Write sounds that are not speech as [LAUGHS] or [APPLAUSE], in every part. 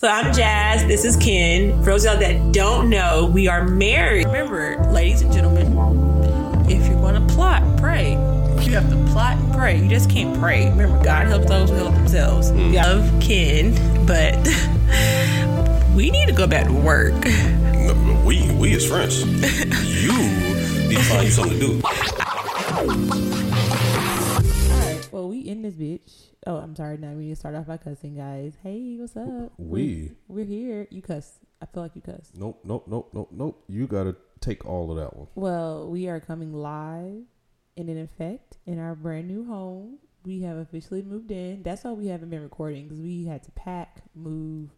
So I'm Jazz. This is Ken. For those of y'all that don't know, we are married. Remember, ladies and gentlemen, if you're going to plot, pray. You have to plot and pray. You just can't pray. Remember, God helps those who help themselves. Mm. We love Ken, but [LAUGHS] we need to go back to work. We we is friends. [LAUGHS] you need to find you something to do. Alright, well, we in this bitch. Oh, I'm sorry. Now we need to start off by cussing, guys. Hey, what's up? We. We're here. You cuss. I feel like you cuss. Nope, nope, nope, nope, nope. You gotta take all of that one. Well, we are coming live and in effect in our brand new home. We have officially moved in. That's why we haven't been recording because we had to pack, move,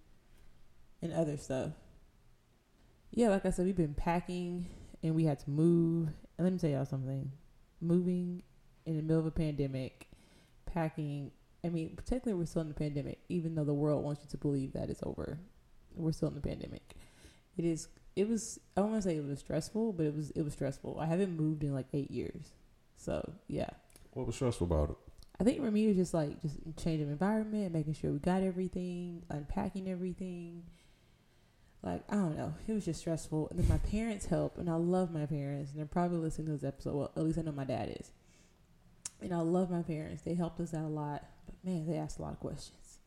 and other stuff. Yeah, like I said, we've been packing and we had to move. And let me tell y'all something moving in the middle of a pandemic, packing. I mean, technically, we're still in the pandemic, even though the world wants you to believe that it's over. We're still in the pandemic. It is. It was. I don't want to say it was stressful, but it was. It was stressful. I haven't moved in like eight years, so yeah. What was stressful about it? I think for me, it was just like just change of environment, making sure we got everything, unpacking everything. Like I don't know, it was just stressful. And then my parents help, and I love my parents, and they're probably listening to this episode. Well, at least I know my dad is. And I love my parents. They helped us out a lot, but man, they asked a lot of questions.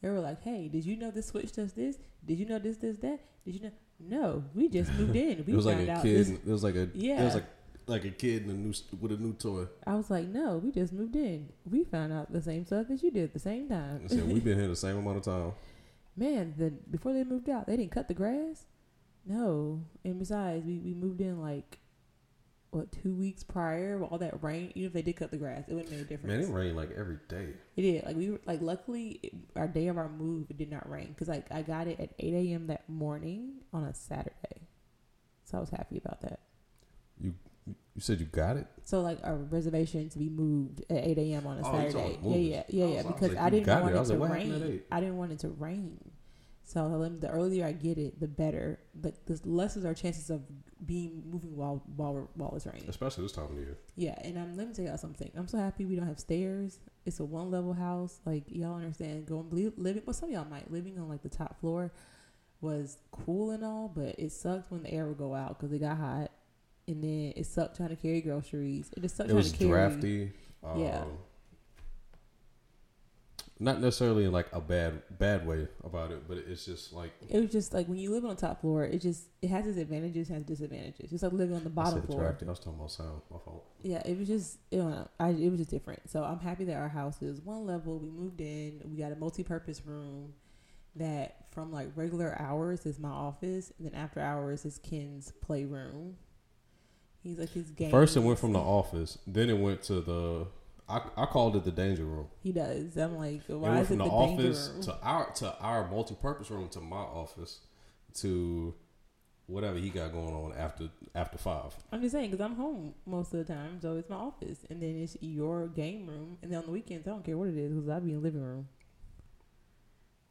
They were like, "Hey, did you know this switch does this? Did you know this does that? Did you know?" No, we just moved in. [LAUGHS] We it was like a out kid. this It was like a. yeah. It was like like a kid in a new with a new toy. I was like, no, we just moved in. We found out the same stuff as you did at the same time. Said we've been here the same amount of time. [LAUGHS] Man, the before they moved out, they didn't cut the grass. No, and besides, we, we moved in like what two weeks prior. with All that rain, even if they did cut the grass, it wouldn't make a difference. Man, it rained like every day. it did. Like we were like, luckily, it, our day of our move, it did not rain because like I got it at eight a.m. that morning on a Saturday, so I was happy about that. You you said you got it. So like our reservation to be moved at eight a.m. on a Oh, Saturday. Yeah, yeah, yeah, yeah. I Because like, I didn't got it. want it to like, what happened at rain. I didn't want it to rain. So the earlier I get it, the better. The, the less is our chances of being moving while while we're, while it's raining. Especially this time of year. Yeah, and um, let me tell y'all something. I'm so happy we don't have stairs. It's a one level house. Like y'all understand, going li- living. Well, some of y'all might living on like the top floor was cool and all, but it sucked when the air would go out because it got hot, and then it sucked trying to carry groceries. It just sucked It trying was to carry. drafty. Um, Yeah. Not necessarily in like a bad bad way about it, but it's just like It was just like when you live on the top floor, it just it has its advantages, has disadvantages. It's like living on the bottom said floor. I was talking about sound. My fault. Yeah, it was just it, know, I, it was just different. So I'm happy that our house is one level. We moved in. We got a multi-purpose room that from like regular hours is my office, and then after hours is Ken's playroom. He's like his game. First, it went from the office. Then it went to the. I, I called it the danger room. He does. I'm like, It why is it from the, the danger office room? to our to our multi-purpose room to my office to whatever he got going on after after five. I'm just saying because I'm home most of the time, so it's my office, and then it's your game room, and then on the weekends I don't care what it is because I be in the living room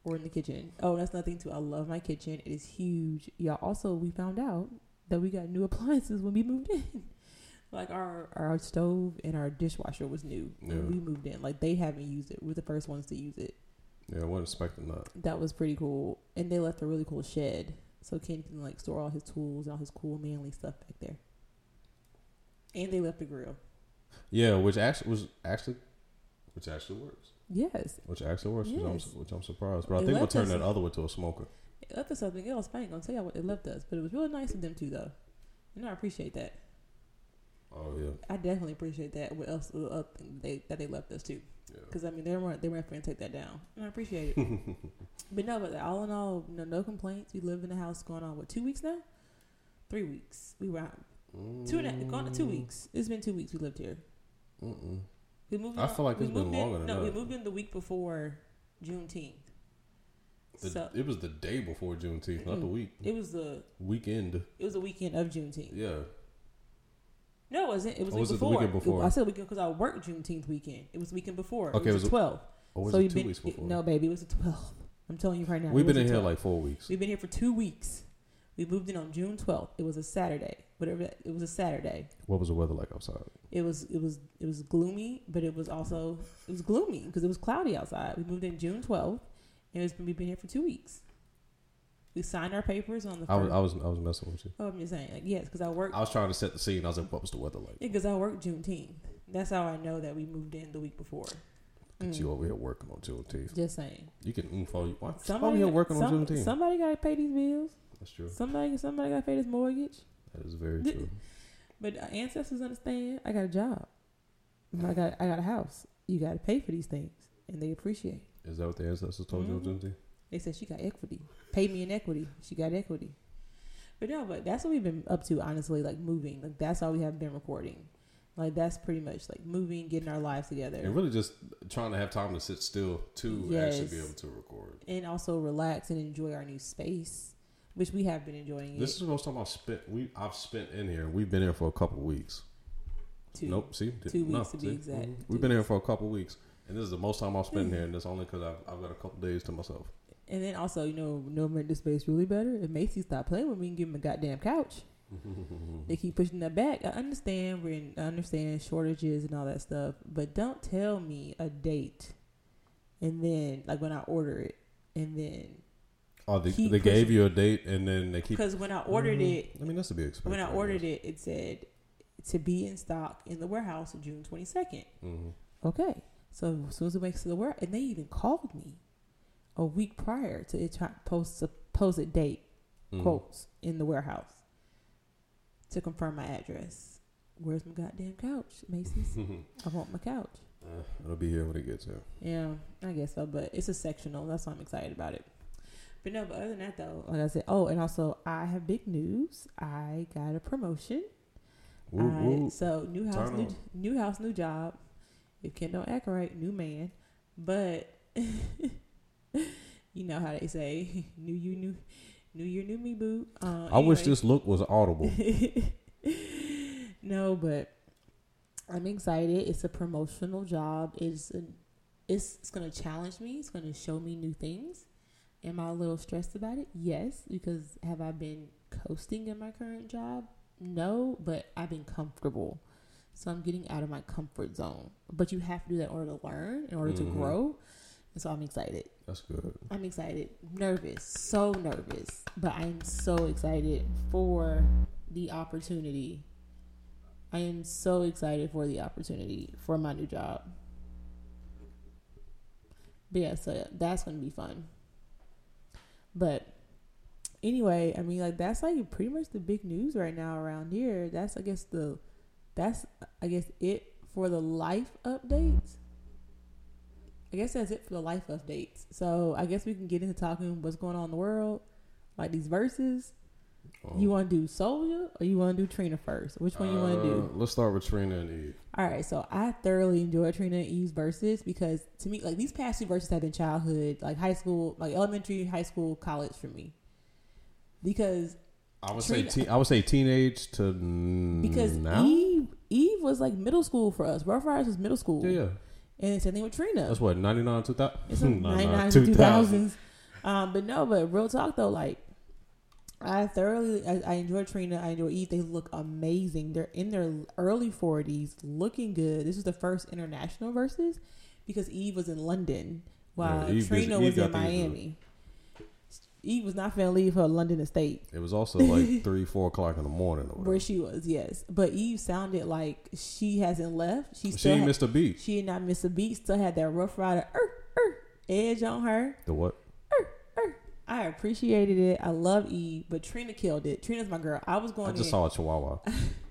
or in the kitchen. Oh, that's nothing too. I love my kitchen. It is huge. Y'all also we found out that we got new [LAUGHS] appliances when we moved in. Like our our stove and our dishwasher was new when Yeah. we moved in. Like they haven't used it. We're the first ones to use it. Yeah, I wasn't expecting that. That was pretty cool. And they left a really cool shed. So Ken can like store all his tools and all his cool manly stuff back there. And they left a grill. Yeah, which actually was actually which actually works. Yes. Which actually works. Which, I'm, which I'm surprised. But I They think we'll turn that other one to a smoker. It left us something else. I ain't gonna tell y'all what they left us, but it was really nice of them too though. Know, I appreciate that. Oh yeah. I definitely appreciate that. What else uh, they that they left us too? Yeah. Because I mean, they weren't they weren't going to take that down, and I appreciate it. [LAUGHS] but no, but all in all, no, no complaints. We live in the house going on what two weeks now? Three weeks. We were out two and a, going to two weeks. It's been two weeks we lived here. Mm-mm. We moved. I feel like it's been moved in- longer than No, that. we moved in the week before Juneteenth. The, so it was the day before Juneteenth, not the Mm. week. it was the Weekend. it was the weekend of Juneteenth. Yeah. No, it wasn't. It was, Or the was it the weekend before? I said weekend because I worked Juneteenth weekend. It was the weekend before. Okay, it it was, was the 12th. Or was so it two been, weeks before? No, baby, it was the 12th. I'm telling you right now. We've been in here like four weeks. We've been here for two weeks. We moved in on June 12th. It was a Saturday. Whatever. It was a Saturday. What was the weather like outside? It was it was it was gloomy, but it was also it was gloomy because it was cloudy outside. We moved in June 12th, and it's been we've been here for two weeks. We signed our papers on the I was. I was I was messing with you. oh, I'm just saying, like, yes, because I worked. I was trying to set the scene. I was like, what was the weather like? Yeah, because I worked Juneteenth. That's how I know that we moved in the week before. Get Mm. you over here working on Juneteenth. Just saying. You can info you. Why? Somebody here working some- on Juneteenth. Somebody got to pay these bills. That's true. Somebody, somebody got to pay this mortgage. That is very true. [LAUGHS] But ancestors understand. I got a job. I got, I got a house. You got to pay for these things, and they appreciate. Is that what the ancestors told you on Mhm. Juneteenth? They said she got equity. Pay me in equity. She got equity. But no, but that's what we've been up to, honestly, like moving. Like that's all we have been recording. Like that's pretty much like moving, getting our lives together. And really just trying to have time to sit still to actually be able to record. and also relax and enjoy our new space, which we have been enjoying. This it is the most time I've spent. We I've spent in here. We've been here for a couple of weeks. too. Nope. See, two No, weeks to be see? exact. Mhm. We've been here for a couple of weeks, and this is the most time I've spent here, and that's only because I've, I've got a couple days to myself. And then also, you know, no rent the space really better. If Macy stop playing with me and give him a goddamn couch, [LAUGHS] they keep pushing that back. I understand we're in, I understand shortages and all that stuff, but don't tell me a date, and then like when I order it, and then Oh, they, they gave you a date, and then they keep. because when I ordered Mhm. it, I mean, that's to be expected. when I ordered it, it said to be in stock in the warehouse June twenty second. hmm Okay. So as soon as it makes to the work, and they even called me a week prior to it try, post supposed date Mm-hmm. quotes in the warehouse to confirm my address. Where's my goddamn couch, Macy's? [LAUGHS] I want my couch. Uh, it'll be here when it gets here. Yeah, I guess so, but it's a sectional. That's why I'm excited about it. But no, but other than that though, like I said, oh, and also I have big news. I got a promotion. Woo, I- woo. so new house, Turn new, on. new house, new job. If Ken don't act right, new man. But [LAUGHS] [LAUGHS] you know how they say, [LAUGHS] new you, new, new year, new me, boo. Uh, I wish this look was audible. [LAUGHS] no, but I'm excited. It's a promotional job. It's a, it's it's gonna challenge me. It's gonna show me new things. Am I a little stressed about it? Yes, because have I been coasting in my current job? No, but I've been comfortable. So I'm getting out of my comfort zone. But you have to do that in order to learn, in order to Mhm. grow. So I'm excited. That's good. I'm excited. Nervous. So nervous. But I'm so excited for the opportunity. I am so excited for the opportunity for my new job. But yeah, so that's gonna be fun. But anyway, I mean like that's like pretty much the big news right now around here. That's I guess the that's I guess it for the life updates. I guess that's it for the life updates. So I guess we can get into talking what's going on in the world, like these verses. Oh. You want to do Soulja or you want to do Trina first? Which one you want to do? Uh, Let's start with Trina and Eve. All right, so I thoroughly enjoy Trina and Eve's verses because to me, like these past two verses have been childhood, like high school, like elementary, high school, college for me. Because I would Trina- say teen, I would say teenage to because now. Eve Eve was like middle school for us. Ruff Ryders was middle school. yeah, yeah. And the same thing with Trina. That's what ninety nine two thousand. [LAUGHS] It's some [LAUGHS] 99 to 2000s. Um, but no, but real talk though, like I thoroughly, I, I enjoy Trina. I enjoy Eve. They look amazing. They're in their early 40s, looking good. This was the first international verses because Eve was in London while Yeah, Eve is- Trina Eve was in uh, Miami. Eve was not finna leave her London estate It was also like [LAUGHS] three, four o'clock in the morning or where she was. Yes, but Eve sounded like she hasn't left. She She ain't had- missed a beat. she did not miss a beat. Still had that Ruff Ryder er, er, edge on her. The what? I appreciated it. I love Eve, but Trina killed it. Trina's my girl. I was going I just in. saw a chihuahua.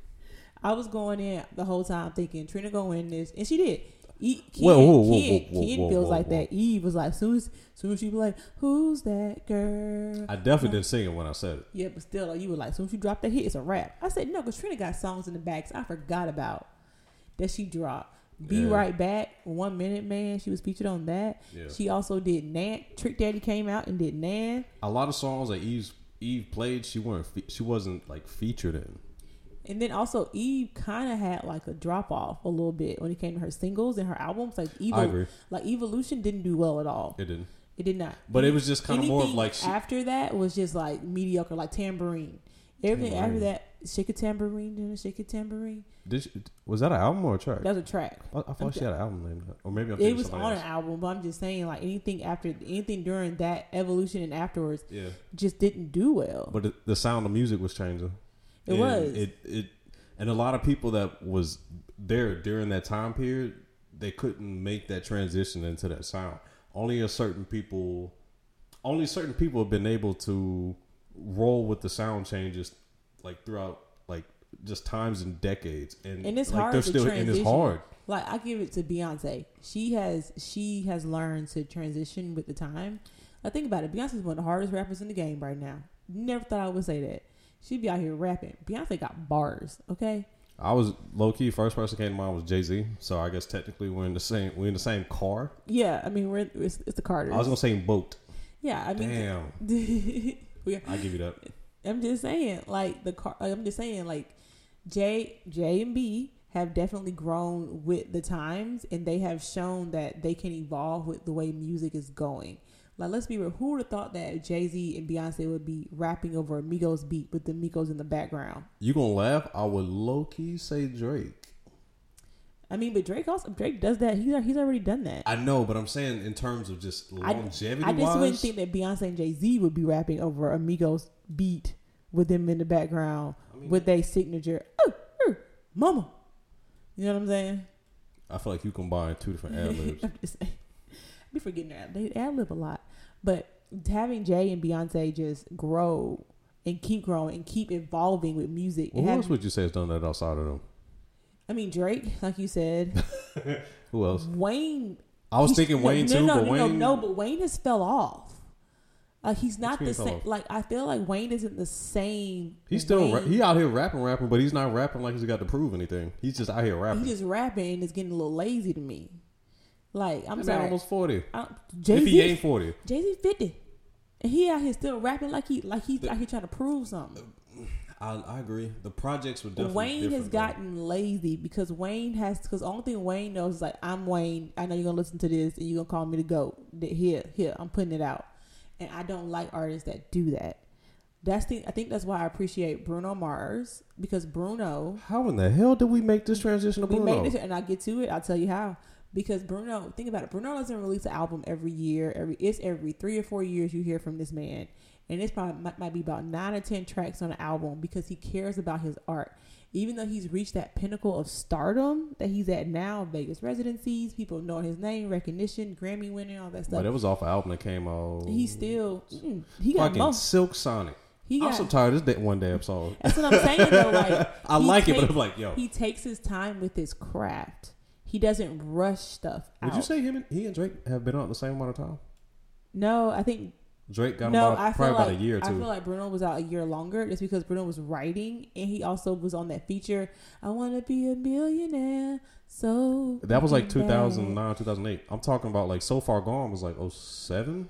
[LAUGHS] I was going in the whole time thinking Trina gonna this, and she did. E, Ken, Whoa, whoa, whoa, Ken, whoa, whoa, Ken whoa, feels like that. Eve was like, soon as soon as she be like, "Who's that girl?" I definitely didn't sing it when I said it. yeah, but still, like, you were like, soon as you drop that hit, it's a rap. I said no, because Trina got songs in the backs. I forgot about that she dropped. Be Yeah. right back. One minute man. She was featured on that. Yeah. She also did Nan. Trick Daddy came out and did Nan. A lot of songs that Eve Eve played, she weren't fe- she wasn't like featured in. And then also Eve kind of had like a drop off a little bit when it came to her singles and her albums. Like agree. like Eve-Olution didn't do well at all. It didn't. It did not. But it was just kinda more of like she- after that was just like mediocre, like Tambourine. Everything after that, shake a tambourine, then shake a tambourine. Did she, was that an album or a track? That was a track. I, I thought she had an album name, or maybe I'm It was on an album, but I'm just saying, like anything after, anything during that evolution and afterwards, Yeah, just didn't do well. but the, the sound of music was changing. It And was. It it and a lot of people that was there during that time period, they couldn't make that transition into that sound. Only a certain people, only certain people have been able to roll with the sound changes, like throughout like just times and decades, and and it's like, hard they're to still transition. and it's hard. Like I give it to Beyonce. She has she has learned to transition with the time. I think about it. Beyonce's one of the hardest rappers in the game right now. Never thought I would say that. She'd be out here rapping. Beyonce got bars. Okay. I was low key. First person came to mind was Jay Z. So I guess technically we're in the same we're in the same car. Yeah. I mean, we're it's, it's the Carters. I was gonna say boat. yeah. I mean, Damn, [LAUGHS] we I give you that. I'm just saying, like the car. I'm just saying, like J, J and B have definitely grown with the times, and they have shown that they can evolve with the way music is going. Like, let's be real. Who would have thought that Jay Z and Beyonce would be rapping over a Migos beat with the Migos in the background? You gonna laugh? I would low key say Drake. I mean, but Drake also Drake does that. He's he's already done that. I know, but I'm saying in terms of just longevity I just wouldn't think that Beyonce and Jay Z would be rapping over a Migos beat with them in the background with their signature. Oh, oh, mama. You know what I'm saying? I feel like you combine two different ad libs. [LAUGHS] I'm just saying. I be forgetting that they ad lib a lot, but having Jay and Beyonce just grow and keep growing and keep evolving with music. well, who else would you say has done that outside of them? I mean, Drake, like you said, [LAUGHS] Who else? Wayne. I was thinking Wayne no, too, no, but no, Wayne. no, no, but Wayne has fell off. Like he's not the same. off? Like I feel like Wayne isn't the same. He's still ra- he out here rapping, rapping, but he's not rapping like he's got to prove anything. He's just out here rapping. He's just rapping and it's getting a little lazy to me. Like I'm That sorry, almost forty. Jay If he Z ain't forty, Jay Z fifty, and he out here still rapping like he like he like he trying to prove something. I, I agree. The projects were definitely. Wayne has though. gotten lazy because Wayne has because the only thing Wayne knows is like I'm Wayne. I know you're gonna listen to this and you're gonna call me the goat. Th- Here, here, I'm putting it out, and I don't like artists that do that. That's the I think that's why I appreciate Bruno Mars because Bruno How in the hell did we make this transition to Bruno? we made this and I get to it. I'll tell you how. Because Bruno, think about it. Bruno doesn't release an album every year. Every it's every three or four years you hear from this man, and it's probably might, might be about nine or ten tracks on an album because he cares about his art. Even though he's reached that pinnacle of stardom that he's at now, Vegas residencies, people know his name, recognition, Grammy winning, all that stuff. But it was off an album that came out. He still mm, he got fucking most. Silk Sonic. He I'm got. so tired of this day- one damn song. That's what I'm saying though. Like [LAUGHS] I like it, but I'm like, yo. he takes his time with his craft. He doesn't rush stuff. Would out. you say him and he and Drake have been out the same amount of time? No, I think Drake got no. about I probably like about a year or I feel like Bruno was out a year longer just because Bruno was writing and he also was on that feature. I want to be a millionaire. So that was like 2009, 2008. I'm talking about like So Far Gone was like 07.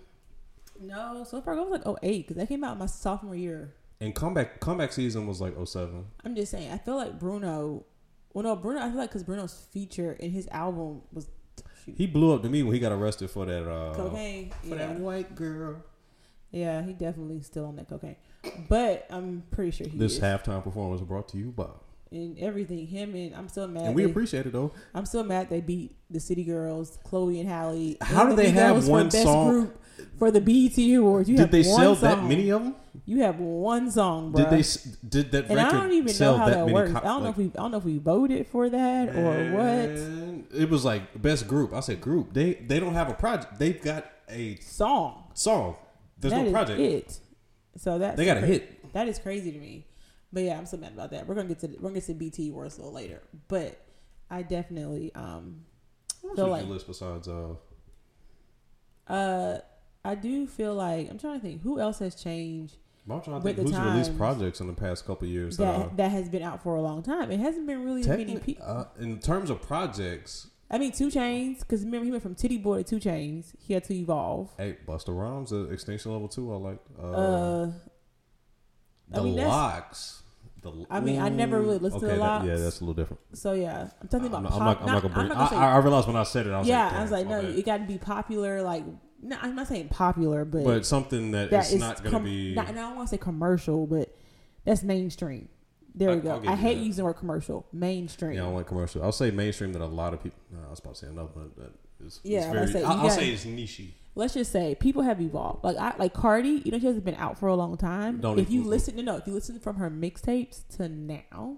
No, so far Gone was like 08 because that came out my sophomore year. And comeback comeback season was like 07. I'm just saying. I feel like Bruno. Well, no, Bruno. I feel like because Bruno's feature in his album was shoot, He blew up to me when he got arrested for that uh cocaine. for Yeah. that white girl. yeah, he definitely still on that cocaine. But I'm pretty sure he This is. halftime performance brought to you by. and everything. Him and I'm still mad. And we they- appreciate it though. I'm still mad they beat the City Girls, Chloe and Halle. How do they have Girls for one best song- group for the BET Awards? You Did they sell song. that many of them? You have one song, bro. Did they did that And I don't even know how that that works. I don't know if we I don't know if we voted for that or what It was like best group. I said group. They they don't have a project. They've got a song. song. There's That no project. It. So that's They got a hit. That is crazy to me. But yeah, I'm so mad about that. We're gonna get to we're gonna get to BET Awards a little later. But I definitely um What like your list besides uh uh I do feel like I'm trying to think who else has changed I'm trying to With think who's released projects in the past couple of years. that uh, that has been out for a long time. It hasn't been really many people. uh, in terms of projects, I mean, 2 Chainz, because remember he went from Tity Boi to 2 Chainz. He had to evolve. hey, Busta Rhymes, uh, Extinction Level Two. I like uh, Uh, I the mean, locks. The, I mean, I never really listened to okay, The that- yeah, that's a little different. so yeah, I'm talking about. I'm pop, not, I'm not gonna bring. Not gonna I, say- I, I realized when I said it, I was yeah, like, I was like, no, it got to be popular. Like, no, I'm not saying popular, but, but something that that is not gonna com- be. Not, and I don't want to say commercial, but That's mainstream. There I- we go. I hate that. using the word commercial. Mainstream. Yeah, I don't like commercial. I'll say mainstream that a lot of people. No, I was about to say another one that is. Yeah, very, say, I'll, I'll gotta- say it's niche. Let's just say people have evolved. Like I like Cardi, you know she hasn't been out for a long time. Don't if you listen to no, if you listen from her mixtapes to now,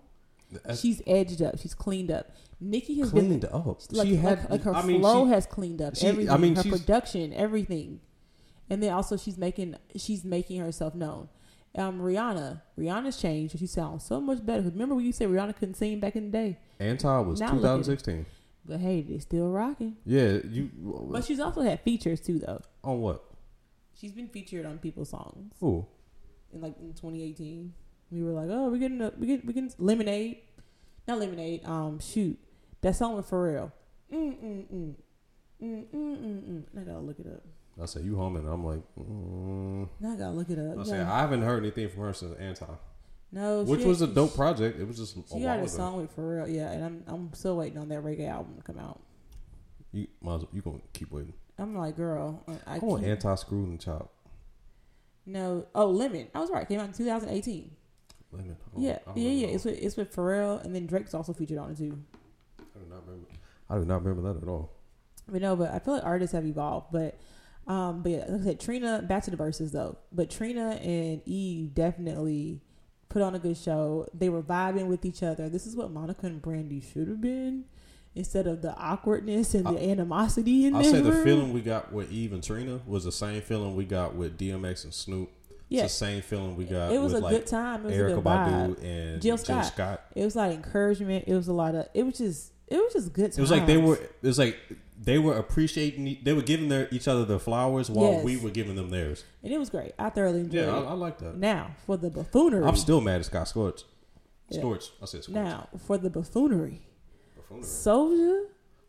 That's she's edged up. She's cleaned up. Nikki has been cleaned up. like, she like, had, like her I mean, flow she- has cleaned up she- I mean, her she's- production, everything, and then also she's making she's making herself known. Um, Rihanna, Rihanna's changed. She sounds so much better. Remember when you said Rihanna couldn't sing back in the day? Anti was Now look at it. 2016. But hey, they still rocking. Yeah, you. But she's also had features too, though. on what? She's been featured on people's songs. Ooh, in like in 2018. We were like, oh, we're getting a, we get we getting lemonade, not lemonade. Um, shoot, that song with Pharrell. Mm mm mm mm mm mm. mm. I gotta look it up. I say you humming. I'm like, mm. Now I gotta look it up. I say I haven't heard anything from her since Anti, no, which she was a had- dope project. It was just a She got a song with Pharrell, yeah, and I'm I'm still waiting on that reggae album to come out. You might as well, you gonna keep waiting. I'm like, girl, I, I want. Anti screwed and chop. no, oh, Lemon. I was right. Came out in 2018. Lemon. I don't- yeah, I yeah, yeah. It's with it's with Pharrell, and then Drake's also featured on it too. I do not remember. I do not remember that at all. But no, but I feel like artists have evolved. But um, but yeah, like I said, Trina back to the verses though. But Trina and Eve definitely put on a good show. They were vibing with each other. This is what Monica and Brandy should have been. Instead of the awkwardness and the animosity in I'll say the feeling we got with Eve and Trina was the same feeling we got with DMX and Snoop. Yeah. It's the same feeling we got It was a like good time. It was Erykah a good vibe. Badu and Jill Jill Scott. Scott. It was like encouragement. It was a lot of. It was just. It was just good. Times. It was like they were. It was like they were appreciating. They were giving their each other their flowers while Yes. we were giving them theirs. and it was great. I thoroughly enjoyed Yeah, I, it. I like that. now for the buffoonery. I'm still mad at Scott Scorch. Yeah. Scorch. I said Scorch. now for the buffoonery. Buffoonery. Soulja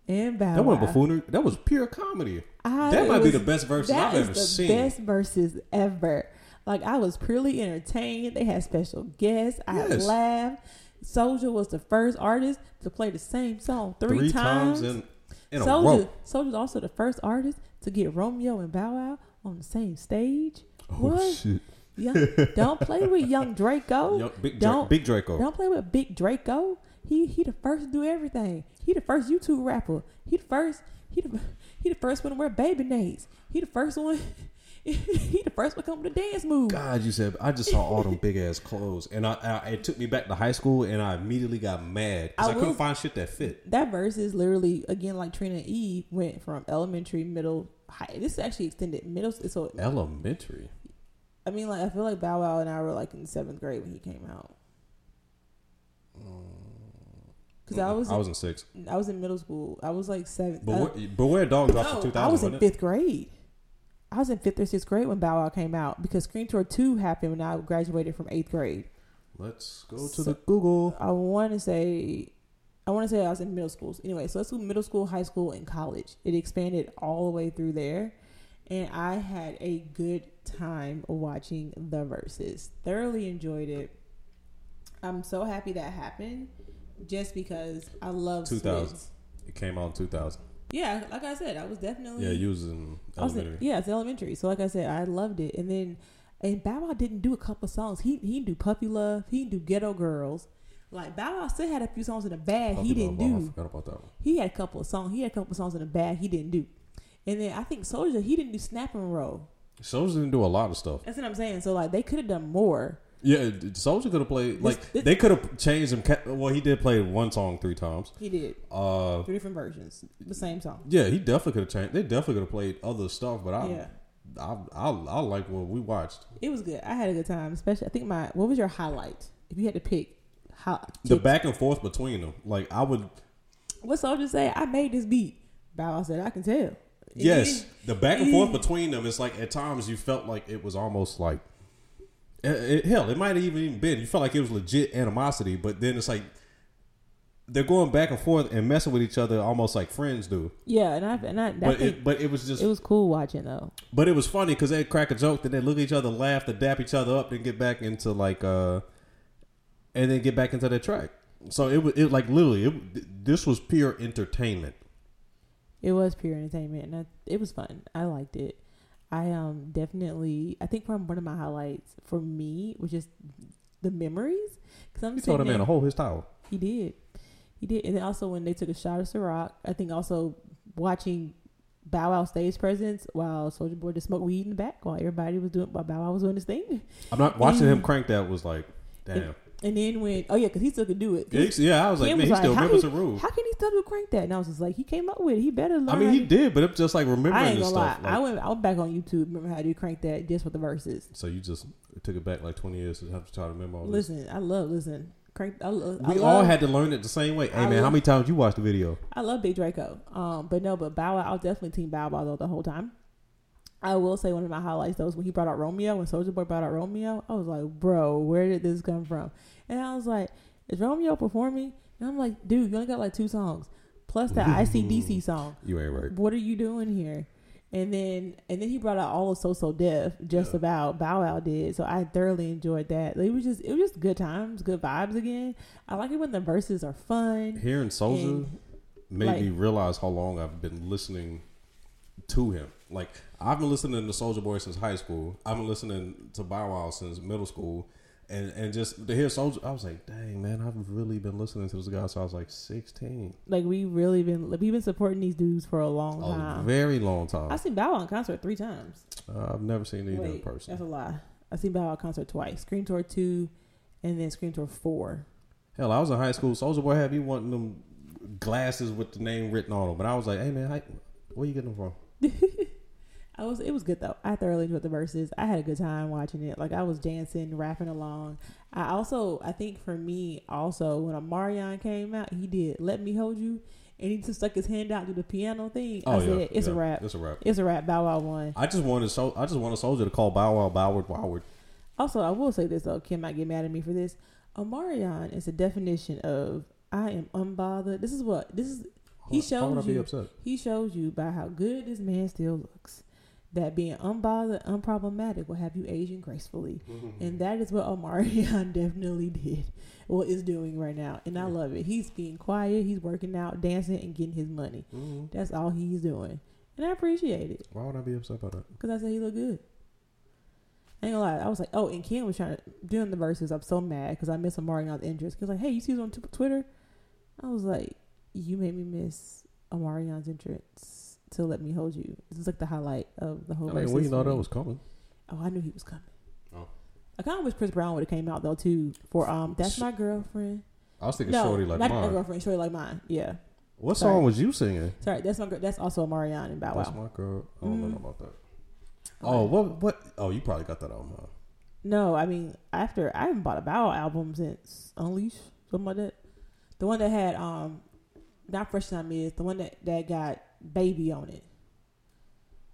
and Bow That wasn't Wow. buffoonery. That was pure comedy. I- That might be the best verses I've ever the seen. Best verses ever. Like I was purely entertained. They had special guests. I Yes. laughed. Soulja was the first artist to play the same song three, Three times. times in in a Soulja. Soulja's also the first artist to get Romeo and Bow Wow on the same stage. Oh what? shit! Young, don't play with Young [LAUGHS] Draco. Yo, big, don't big Draco. don't play with Big Draco. He he the first to do everything. He the first YouTube rapper. He the first he the he the first one to wear baby nades. He the first one [LAUGHS] [LAUGHS] he the first one to come with a dance move. God, you said I just saw all them big ass clothes, and I, I it took me back to high school, and I immediately got mad because I I, couldn't find shit that fit. That verse is literally again like Trina and Eve went from elementary, middle, high. This is actually extended middle. So Elementary. I mean, like I feel like Bow Wow and I were like in seventh grade when he came out. Because I was I was in six. I was in middle school. I was like seven. But uh, where, Beware Dog dropped No, in 2000. I was in fifth grade. I was in fifth or sixth grade when Bow Wow came out because Scream Tour Two happened when I graduated from eighth grade. Let's go to So- the Google. I want to say, I want to say I was in middle school. Anyway, so let's do middle school, high school, and college. It expanded all the way through there, and I had a good time watching the verses. Thoroughly enjoyed it. I'm so happy that happened, just because I love 2000. Swiss. It came out in 2000. Yeah, like I said, I was definitely Yeah, you was in I was yeah, it's elementary. So like I said, I loved it. And then and Bow Wow didn't do a couple songs. He he do Puppy Love. He do Ghetto Girls. Like Bow Wow still had a few songs in the bag. Puppy he didn't Love, oh, I do. forgot about that one. He had a couple of songs. He had a couple of songs in the bag. He didn't do. And then I think Soulja he didn't do Snap and Roll. Soulja didn't do a lot of stuff. That's what I'm saying. So like they could have done more. Yeah, Soulja could have played like this- they could have changed him. Well, he did play one song three times. He did Uh, three different versions, the same song. yeah, he definitely could have changed. They definitely could have played other stuff, but I, Yeah. I, I, I like what we watched. It was good. I had a good time. Especially I think my what was your highlight if you had to pick? How The back and forth between them, like I would. What Soulja say? I made this beat. Bow said, I can tell. Yes, the back and forth between them. It's like at times you felt like it was almost like, it, hell, it might have even even been. You felt like it was legit animosity, but then it's like they're going back and forth and messing with each other, almost like friends do. Yeah, and I and I, But it, but it was just, it was cool watching though. but it was funny because they crack a joke, then they look at each other, laugh, to dap each other up, then get back into like, uh and then get back into their track. So it was, it like literally, it, this was pure entertainment. It was pure entertainment, and I, it was fun. I liked it. I um definitely I think from one of my highlights for me was just the memories. Because I'm He told a man to hold his towel. He did. He did. And then also when they took a shot of Ciroc, I think also watching Bow Wow stage presence while Soulja Boy just smoked weed in the back while everybody was doing while Bow Wow was doing his thing. I'm not watching Mm. him crank that was like, damn. And then when oh yeah, because he still could do it. Yeah, he- yeah, I was like, man, he was still like, how remembers he- the rules. How can he still do crank that? And I was just like, he came up with it. He better learn. I mean, he did, but it's just like remembering I ain't gonna lie. stuff. I went. I went back on YouTube. Remember how to do crank that just with the verses. so you just took it back like 20 years to have to try to remember all this. Listen, I love listen crank. I, I We love, all had to learn it the same way. Hey I man, how many times you watched the video? I love Big Draco. Um, but no, but Bow Wow. I was definitely Team Bow Wow though the whole time. I will say one of my highlights though was when he brought out Romeo when Soulja Boy brought out Romeo. I was like, bro, where did this come from? And I was like, is Romeo performing? And I'm like, dude, you only got like two songs plus that [LAUGHS] ICDC song. You ain't right. What are you doing here? And then and then he brought out all of So So Def, just about Bow Wow did. So I thoroughly enjoyed that. It was just it was just good times, good vibes again. I like it when the verses are fun. Hearing Soulja made like- me realize how long I've been listening to him. Like I've been listening to Soulja Boy since high school. I've been listening to Bow Wow since middle school, and and just to hear Soulja, I was like, dang man, I've really been listening to this guy since I was like sixteen. Like we really been we've been supporting these dudes for a long A time. very long time. I've seen Bow Wow in concert three times. Uh, I've never seen either in Wait, person. that's a lie. I've seen Bow Wow concert twice. Scream Tour two, and then Scream Tour four. Hell, I was in high school. Soulja Boy had me wanting them glasses with the name written on them, but I was like, hey man, how, where you getting them from? [LAUGHS] I was it was good though. I thoroughly enjoyed the verses. I had a good time watching it. Like I was dancing, rapping along. I also I think for me also when Omarion came out, he did "Let Me Hold You," and he just stuck his hand out to the piano thing. I oh, said, "It's Oh, yeah, a rap. It's a rap. It's a rap." Bow Wow won. I just wanted so I just wanted Soulja to call Bow Wow Boward Boward. Also, I will say this though. Kim might get mad at me for this. Omarion is a definition of I am unbothered. This is what this is. He shows you. He shows you by how good this man still looks. That being unbothered, unproblematic will have you aging gracefully, and that is what Omarion [LAUGHS] definitely did. What is doing right now, and I love it. He's being quiet. He's working out, dancing, and getting his money. Mhm. That's all he's doing, and I appreciate it. Why would I be upset about that? Because I said he looked good. I ain't gonna lie. I was like, oh, and Ken was trying to doing the verses. I'm so mad because I miss Omarion's interest. Because like, hey, you see us on t- Twitter? I was like, you made me miss Omarion's entrance to let me hold you. This is like the highlight of the whole. I mean, verses we for know that was coming. Oh, I knew he was coming. Oh. I kind of wish Chris Brown would have came out though too for um. That's my girlfriend. I was thinking no, Shorty like not my girlfriend. Shorty like mine. Yeah. What Sorry. song was you singing? Sorry, that's my. gir- That's also Omarion and Bow Wow. That's my girl. I don't Mhm. know about that. Oh, what? What? Oh, you probably got that on. Huh? No, I mean after I haven't bought a Bow Wow album since Unleash, something like that. The one that had um, not Fresh Time is the one that that got Baby on it.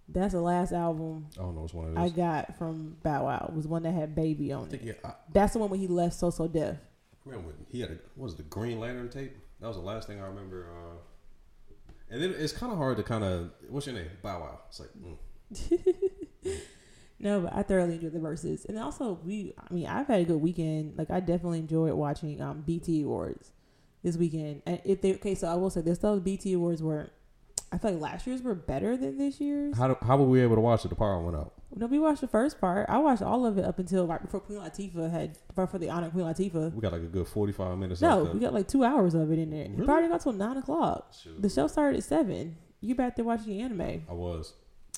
That's the last album I don't know. It's one of I got from Bow Wow. Was one that had Baby on it. yeah. I, That's the one when he left So So Def. remember when he had a what was it, the Green Lantern tape? That was the last thing I remember. Uh, and then it's kind of hard to kind of what's your name? Bow Wow. It's like mm. [LAUGHS] No, but I thoroughly enjoyed the verses, and also we. I mean, I've had a good weekend. Like I definitely enjoyed watching um BET Awards this weekend. And if they okay, so I will say this the BET Awards were. I feel like last year's were better than this year's. how do, how were we able to watch it? The power went out. No, we watched the first part. I watched all of it up until right before Queen Latifah had for the honor of Queen Latifah. We got like a good forty five minutes. No, we got like two hours of it in there. It probably got till nine o'clock. Shoot. The show started at seven. You back there watching the anime, I was.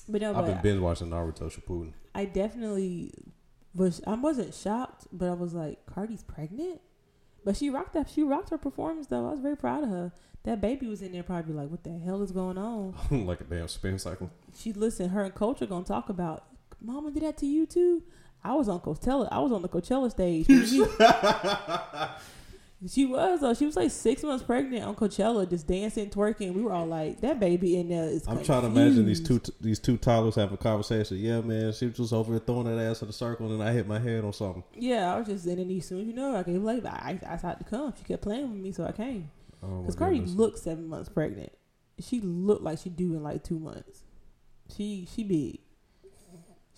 but no, I've but been binge watching Naruto Shippuden. I definitely was. I wasn't shocked, but I was like, Cardi's pregnant. But she rocked that. She rocked her performance though. I was very proud of her. That baby was in there, probably like, what the hell is going on? [LAUGHS] like a damn spin cycle. She listen. Her and Coach are gonna talk about. Mama did that to you too. I was on Coachella. I was on the Coachella stage. [LAUGHS] she was though. She was like six months pregnant on Coachella, just dancing, twerking. We were all like, that baby in there is. I'm trying to imagine these confused." two these two toddlers having a conversation. Yeah, man, she was just over there throwing that ass in a circle, and then I hit my head on something. Yeah, I was just in and as soon as you know, I gave like I, I had to come. She kept playing with me, so I came. Oh Because Cardi goodness. looked seven months pregnant. She looked like she do in like two months. She she big.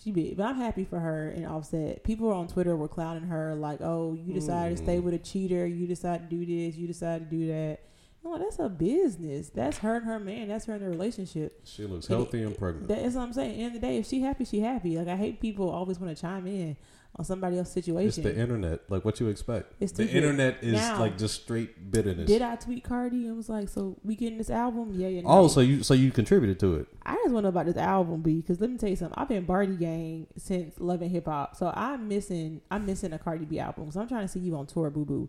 She big. But I'm happy for her and Offset. People on Twitter were clowning her like, "Oh, you decided to stay Mm. with a cheater. You decided to do this. You decided to do that." I'm like, that's a business. That's her and her man. That's her and the relationship. She looks And healthy it- and pregnant. That's what I'm saying. At the end of the day, if she happy, she happy. Like I hate people always want to chime in on somebody else's situation. It's the internet. Like what you expect. It's the internet is Now- like just straight bitterness. Did I tweet Cardi and was like, "So we getting this album? Yeah, yeah." Oh, so you so you contributed to it. I just want to know about this album, B, because let me tell you something. I've been Bardi Gang since loving hip hop, so I'm missing. I'm missing a Cardi B album. So I'm trying to see you on tour, boo boo.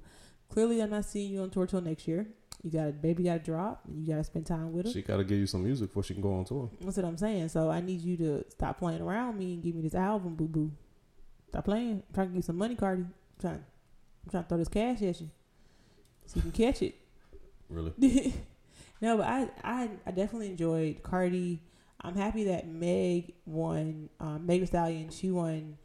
Clearly, I'm not seeing you on tour till next year. You got a baby, got to drop. You got to spend time with her. She got to give you some music before she can go on tour. That's what I'm saying. So I need you to stop playing around me and give me this album, boo boo. Stop playing. I'm trying to get some money, Cardi. I'm trying, I'm trying to throw this cash at you, so you can catch it. Really? [LAUGHS] no, but I, I I definitely enjoyed Cardi. I'm happy that Meg won. Um, Meg Thee Stallion. She won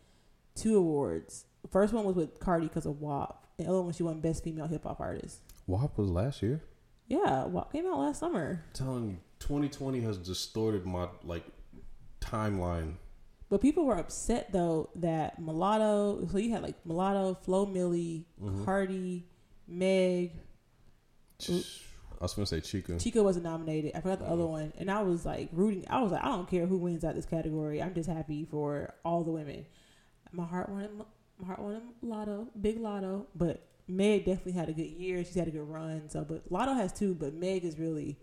two awards. The first one was with Cardi because of WAP. And the other one she won Best Female Hip Hop Artist. WAP was last year. Yeah, WAP came out last summer. telling you, 2020 has distorted my like timeline. But people were upset though that Mulatto. So you had like Mulatto, Flo Milli, Mhm. Cardi, Meg. I was gonna say Chica. Chico wasn't nominated. I forgot the other one, and I was like rooting. I was like, I don't care who wins out this category. I'm just happy for all the women. My heart wanted, my heart wanted Lotto, big Lotto, but Meg definitely had a good year. She's had a good run. So, but Lotto has two, but Meg has really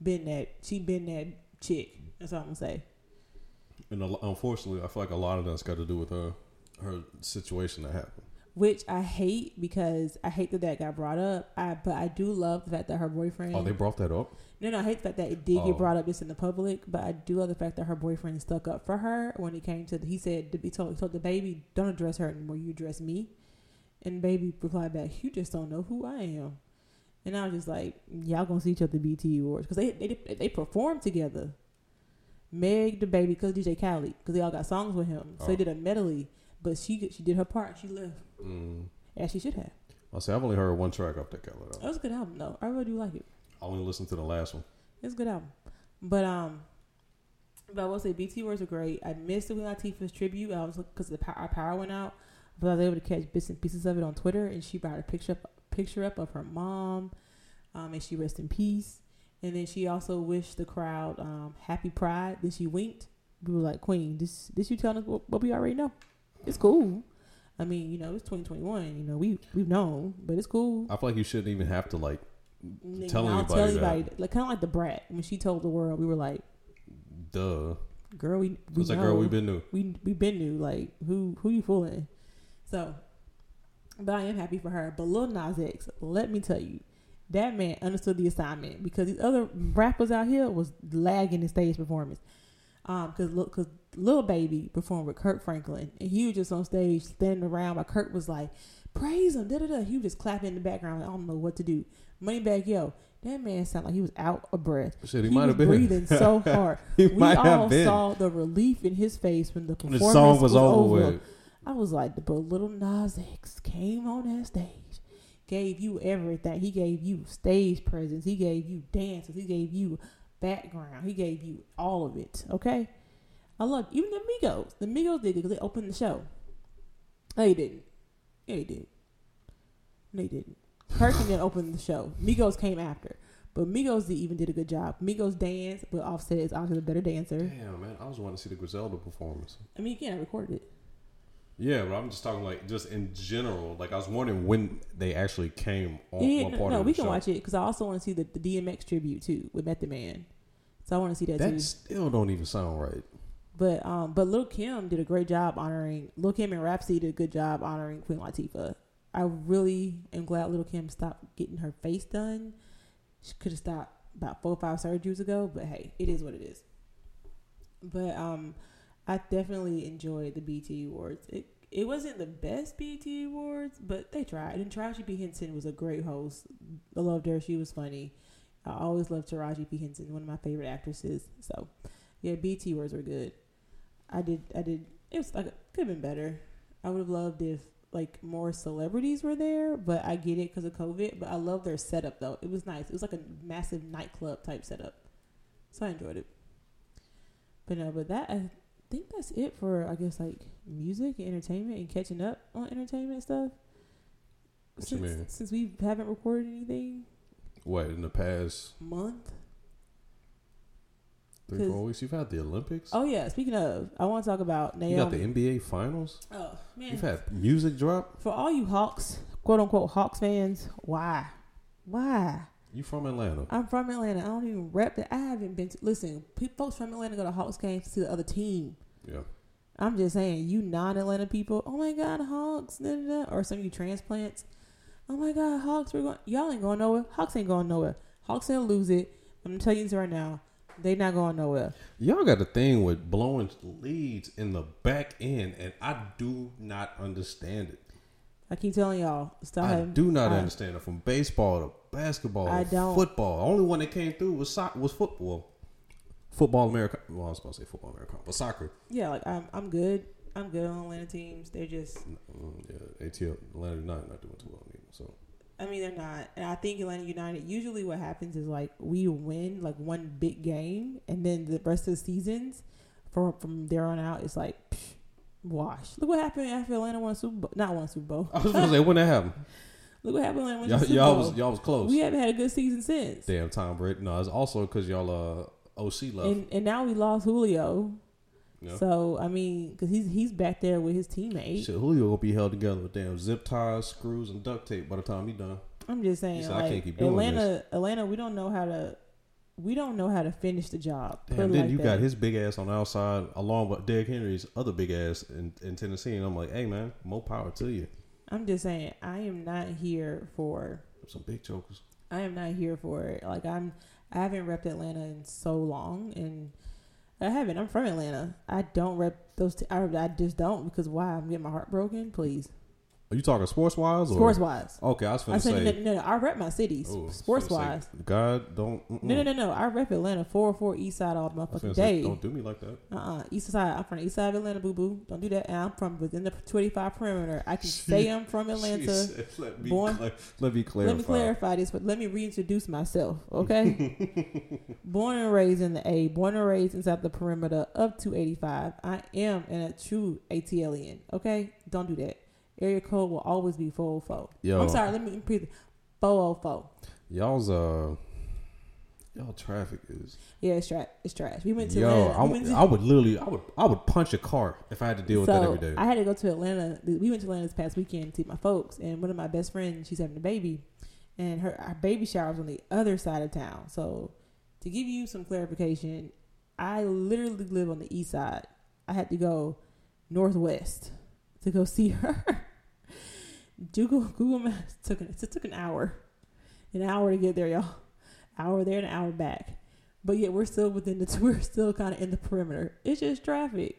been that. She been that chick. That's what I'm gonna say. And unfortunately, I feel like a lot of that's got to do with her her situation that happened. Which I hate because I hate that that got brought up. I but I do love the fact that her boyfriend. Oh, they brought that up. No, no, I hate the fact that it did Oh. get brought up just in the public, but I do love the fact that her boyfriend stuck up for her when it came to. The, he said he told, he told the baby, "Don't address her anymore. You address me." And baby replied back, "You just don't know who I am." And I was just like, "Y'all gonna see each other BET Awards because they they they performed together." Meg the baby because DJ Khaled because they all got songs with him, so they Oh. did a medley. But she she did her part. She left Mm. as she should have. I say I've only heard one track off that Khaled That album. was a good album though. I really do like it. I only listened to the last one. It's a good album. But um, but I will say BT words are great. I missed the Queen Latifah's tribute. I was because the power, our power went out, but I was able to catch bits and pieces of it on Twitter, and she brought a picture up, picture up of her mom, um, and she rest in peace. And then she also wished the crowd um, happy Pride. Then she winked. We were like, Queen, this this you telling us what, what we already know? It's cool. I mean, you know, it's 2021. You know, we we've known, but it's cool. I feel like you shouldn't even have to like Nigga, tell I'll anybody that. Like kind of like the brat when she told the world, we were like, duh. girl, we we It's like know. girl, we've been new. we we been new. Like who who you fooling? So, but I am happy for her. But Lil Nas X, let me tell you, that man understood the assignment because these other rappers out here was lagging in stage performance. Um, because look, because Lil Baby performed with Kirk Franklin, and he was just on stage standing around. While Kurt was like, "Praise him!" Da da da. He was just clapping in the background. Like, I don't know what to do. Money Moneybagg Yo, that man sounded like he was out of breath. Shit, he, He, might was have been breathing so [LAUGHS] hard. we all saw the relief in his face when the performance the song was, over with. I was like, but little Nas X came on that stage, gave you everything. He gave you stage presence. He gave you dances. He gave you background. He gave you all of it. Okay, I love even the Migos. The Migos did it because they opened the show. They didn't. Yeah, they did. They didn't. Kirk didn't open the show. Migos came after. But Migos did, even did a good job. Migos dance, but Offset is obviously a better dancer. Damn, man, I was wanting to see the Griselda performance. I mean, you can't record it. Yeah, but I'm just talking like just in general. Like I was wondering when they actually came on, Yeah, no, part no we can show. watch it because I also want to see the, the DMX tribute too with Method Man. So I want to see that, That too. still don't even sound right. But um, but Lil Kim did a great job honoring Lil Kim and Rapsody did a good job honoring Queen Latifah. I really am glad Lil Kim stopped getting her face done. She could have stopped about four or five surgeries ago, but hey, it is what it is. But um, I definitely enjoyed the BET Awards. It it wasn't the best BET Awards, but they tried. And Taraji P Henson was a great host. I loved her. She was funny. I always loved Taraji P Henson, one of my favorite actresses. So, yeah, BET Awards were good. I did. I did. It was like could have been better. I would have loved if like more celebrities were there, but I get it because of COVID. But I love their setup though. It was nice. It was like a massive nightclub type setup, so I enjoyed it. But no, but that think that's it for I guess like music and entertainment and catching up on entertainment stuff. What you since, mean? since we haven't recorded anything, What in the past month. Three four weeks? You've had the Olympics. Oh yeah. Speaking of, I want to talk about Naomi. you got the NBA Finals. oh man, You've had music drop. for all you Hawks, quote unquote Hawks fans, why, why? You from Atlanta? I'm from Atlanta. I don't even rep that. I haven't been. To, listen, folks from Atlanta go to Hawks games to see the other team. Yeah. I'm just saying, you non-Atlanta people. Oh my God, Hawks, da, da, da, or some of you transplants. Oh my God, Hawks, we're going. Y'all ain't going nowhere. Hawks ain't going nowhere. Hawks gonna lose it. I'm gonna tell you this right now. They not going nowhere. Y'all got a thing with blowing leads in the back end, and I do not understand it. I keep telling y'all, stop. I having- do not I- understand it. From baseball to basketball, I don't. football. The only one that came through was soc- was football. Football America. Well, I was supposed to say football America, but soccer. Yeah, like I'm. I'm good. I'm good on Atlanta teams. They're just. Mm, yeah, ATL Atlanta United not doing too well either. So I mean, they're not. And I think Atlanta United, usually what happens is like we win like one big game, and then the rest of the seasons from from there on out, it's like psh, wash. Look what happened after Atlanta won Super Bowl. Not won Super Bowl. I was gonna say when that happened. [LAUGHS] Look what happened when Atlanta Y'all, y'all was y'all was close. we haven't had a good season since. Damn, Tom Brady. No, it's also because y'all uh OC left. And and now we lost Julio. Yeah. So I mean, because he's he's back there with his teammate. Shit, Julio gonna be held together with damn zip ties, screws, and duct tape by the time he done. I'm just saying, said, "I like can't keep doing Atlanta, Atlanta, we don't know how to, we don't know how to finish the job. Damn, it then like you that. got his big ass on the outside, along with Derrick Henry's other big ass in, in Tennessee, and I'm like, hey man, more power to you. I'm just saying, I am not here for. Some big chokers. I am not here for it. Like I'm, I haven't repped Atlanta in so long, and I haven't. I'm from Atlanta. I don't rep those. T- I, I just don't because why? I'm getting my heart broken. Please, Are you talking sports wise sports wise. Okay, I was I finna said say. no, no, no, I rep my cities. oh, sports wise. God don't. mm-mm. No, no, no, no. I rep Atlanta. 404 East Side all the motherfucking day. don't do me like that. Uh uh East Side. I'm from the East Side of Atlanta, boo boo. Don't do that. And I'm from within the 25 perimeter. I can say I'm from Atlanta. let, me born- cla- let me clarify. Let me clarify this, but let me reintroduce myself, okay? [LAUGHS] born and raised in the A, born and raised inside the perimeter of 285. I am in a true ATLian, okay? Don't do that. Area code will always be 404. Yo. I'm sorry, let me repeat it. 404. Y'all's uh, y'all traffic is. Yeah, it's trash. It's trash. We went to Yo, Atlanta. I, we to- I would literally, I would, I would punch a car if I had to deal with that every day. I had to go to Atlanta. We went to Atlanta this past weekend to see my folks, and one of my best friends, she's having a baby, and her our baby shower was on the other side of town. So, to give you some clarification, I literally live on the east side. I had to go northwest to go see her. [LAUGHS] Google [LAUGHS] Google Maps took an, it took an hour, an hour to get there, y'all. Hour there and an hour back. But yet we're still within the [LAUGHS] we're still kind of in the perimeter. It's just traffic.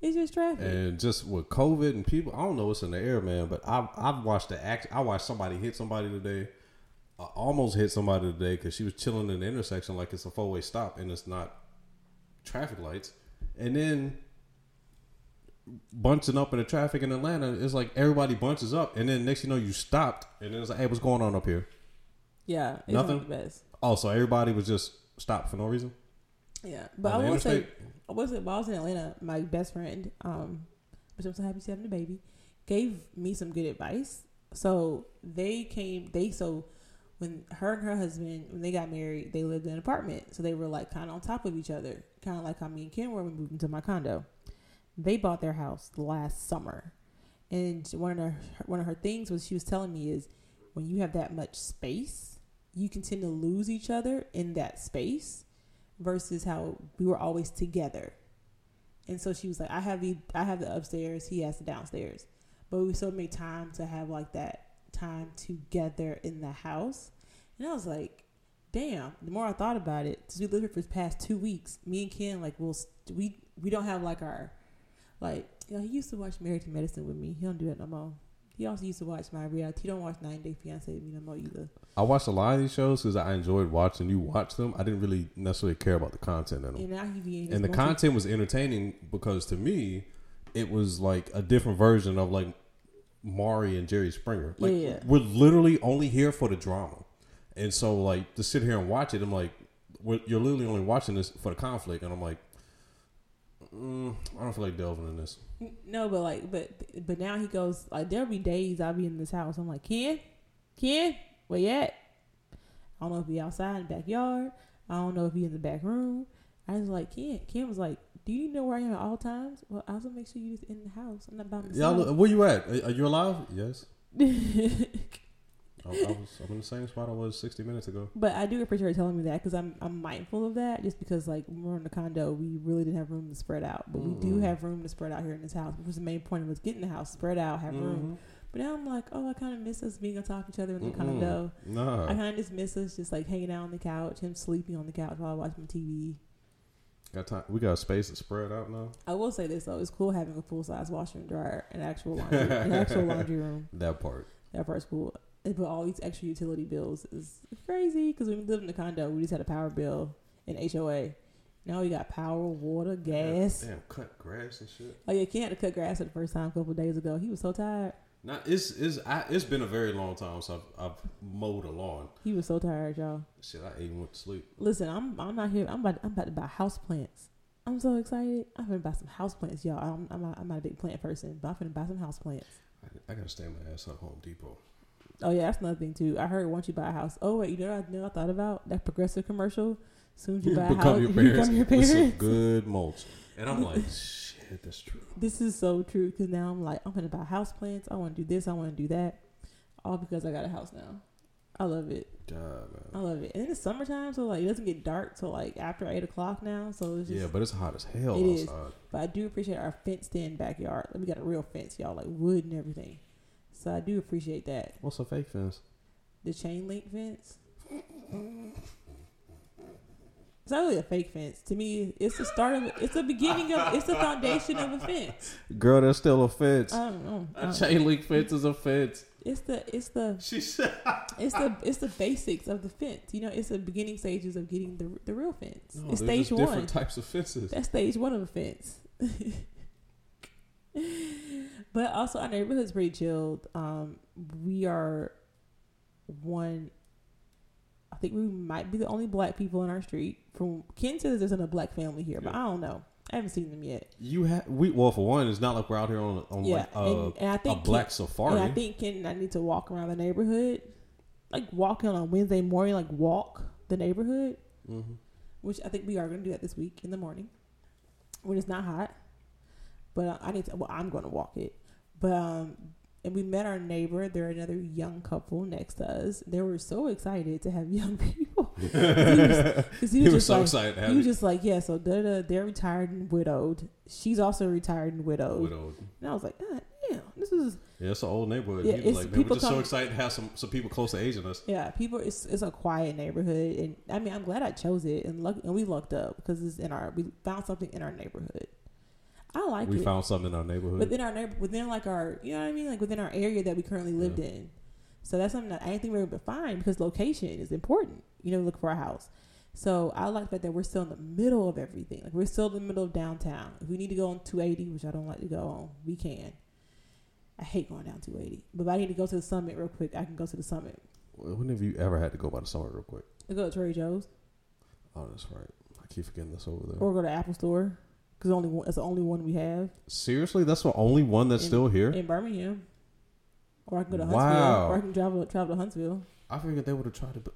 It's just traffic. And just with COVID and people, I don't know what's in the air, man. But I I've watched the act. I watched somebody hit somebody today. I almost hit somebody today because she was chilling in the intersection like it's a four way stop and it's not traffic lights. And then bunching up in the traffic in Atlanta, it's like everybody bunches up, and then next you know you stopped, and then it's like, hey, what's going on up here? Yeah, it's Nothing? best. Oh, so everybody was just stopped for no reason. Yeah, but On I will say. I was while I was in Atlanta, my best friend, um, which I'm so happy she's having a baby, gave me some good advice. So they came, they so when her and her husband when they got married, they lived in an apartment, so they were like kind of on top of each other, kind of like how me and Kim were when we moved into my condo. They bought their house last summer, and one of her one of her things was she was telling me is when you have that much space, you can tend to lose each other in that space versus how we were always together. And so she was like, I have the I have the upstairs, he has the downstairs. But we still made time to have like that time together in the house. And I was like, damn, the more I thought about it, since we lived here for the past two weeks, me and Ken, like, we'll, we, we don't have like our, like, you know, he used to watch Married to Medicine with me. He don't do that no more. He also used to watch my reality. He don't watch 9 Day Fiance with me no more either. I watched a lot of these shows because I enjoyed watching you watch them. I didn't really necessarily care about the content in them. And now he be in and the multi- content was entertaining because to me it was like a different version of like Maury and Jerry Springer. Like Yeah. we're literally only here for the drama, and so like to sit here and watch it, I'm like, you're literally only watching this for the conflict, and I'm like, mm, I don't feel like delving in this. No, but like, but but now he goes like there'll be days I'll be in this house. I'm like, Ken, Ken, where you at? I don't know if he outside in the backyard. I don't know if he in the back room. I was like, Ken. Ken was like, Do you know where I am at all times? Well, I also make sure you're in the house. I'm not by myself. Y'all, look- where you at? Are are you alive? Yes. [LAUGHS] I, I was. I'm in the same spot I was 60 minutes ago. But I do appreciate her telling me that because I'm I'm mindful of that. Just because like when we we're in the condo, we really didn't have room to spread out, but we do Mm. have room to spread out here in this house. Which was the main point of us getting the house spread out, have room. But now I'm like, oh, I kind of miss us being on top of each other in the Mm-mm. condo. Nah. I kind of just miss us just like hanging out on the couch, him sleeping on the couch while I watch my TV. Got time. We got space to spread out now. I will say this though, it's cool having a full size washer and dryer, an actual laundry, an actual [LAUGHS] laundry room. That part. That part's cool. But all these extra utility bills is crazy because we lived in the condo, we just had a power bill and HOA. Now we got power, water, gas. Damn, cut grass and shit. Oh yeah, Ken had to cut grass for the first time a couple of days ago. He was so tired. Now it's it's I, it's been a very long time since I've, I've mowed a lawn. He was so tired, y'all. Shit, I even went to sleep. Listen, I'm I'm not here. I'm about I'm about to buy house plants. I'm so excited. I'm gonna buy some house plants, y'all. I'm I'm not, I'm not a big plant person, but I'm gonna buy some house plants. I, I gotta stand my ass up Home Depot. Oh yeah, that's another thing too. I heard once you buy a house. Oh wait, you know what I know I thought about that progressive commercial. soon as you [LAUGHS] buy a house, your [LAUGHS] you parents become your with some good mulch. And I'm like, [LAUGHS] shit, that's true. This is so true because now I'm like, I'm gonna buy house plants. I want to do this. I want to do that, all because I got a house now. I love it. God, I love it. And then it's summertime, so like it doesn't get dark till like after eight o'clock now. So it's just. Yeah, but it's hot as hell It is. outside. But I do appreciate our fenced-in backyard. We got a real fence, y'all, like wood and everything. So I do appreciate that. What's a fake fence? The chain link fence. It's not really a fake fence. To me, it's the start of it's the beginning of it's the foundation of a fence. Girl, that's still a fence. I don't know. I a don't- chain link fence is a fence. It's the it's the She said. it's the it's the basics of the fence. You know, it's the beginning stages of getting the the real fence. No, it's stage just one. different types of fences. That's stage one of a fence. [LAUGHS] but also our neighborhood's pretty chilled. Um, we are one. I think we might be the only black people in our street. From Ken says there's a black family here, but I don't know. I haven't seen them yet. You have we well for one, it's not like we're out here on on Yeah, like uh, and, and I a think black Ken, safari. and I think Ken and I need to walk around the neighborhood, like walking on a Wednesday morning, like walk the neighborhood, Mhm. which I think we are going to do that this week in the morning when it's not hot. But uh, I need to. Well, I'm going to walk it. But um, and we met our neighbor. They're another young couple next to us. They were so excited to have [LAUGHS] young people. [LAUGHS] He was, He was just so like, excited He was it. just like, yeah. So they're they're retired and widowed. She's also retired and widowed. Widowed. And I was like, God damn, this is Yeah, it's an old neighborhood. Yeah, it's- like, man, we're people just so excited to have some some people close to age in us. Yeah, people. It's it's a quiet neighborhood, and I mean, I'm glad I chose it, and luck, and we lucked up because it's in our we found something in our neighborhood. I like we it found something in our neighborhood. within our neighbor, within like our, you know what I mean, like within our area that we currently lived Yeah. in. So that's something that I didn't think we were able to find because location is important. You know, look for a house. So I like the fact that we're still in the middle of everything. Like we're still in the middle of downtown. If we need to go on 280, which I don't like to go on, we can. I hate going down 280, but if I need to go to the summit real quick, I can go to the summit. when have you ever had to go by the summit real quick? I go to Trader Joe's. Oh, that's right. I keep forgetting this over there. or go to Apple Store because only one, it's the only one we have Seriously, that's the only one that's in, still here. in Birmingham. Or I can go to Wow. Huntsville, or I can travel travel to Huntsville. I figured they would have tried to. But,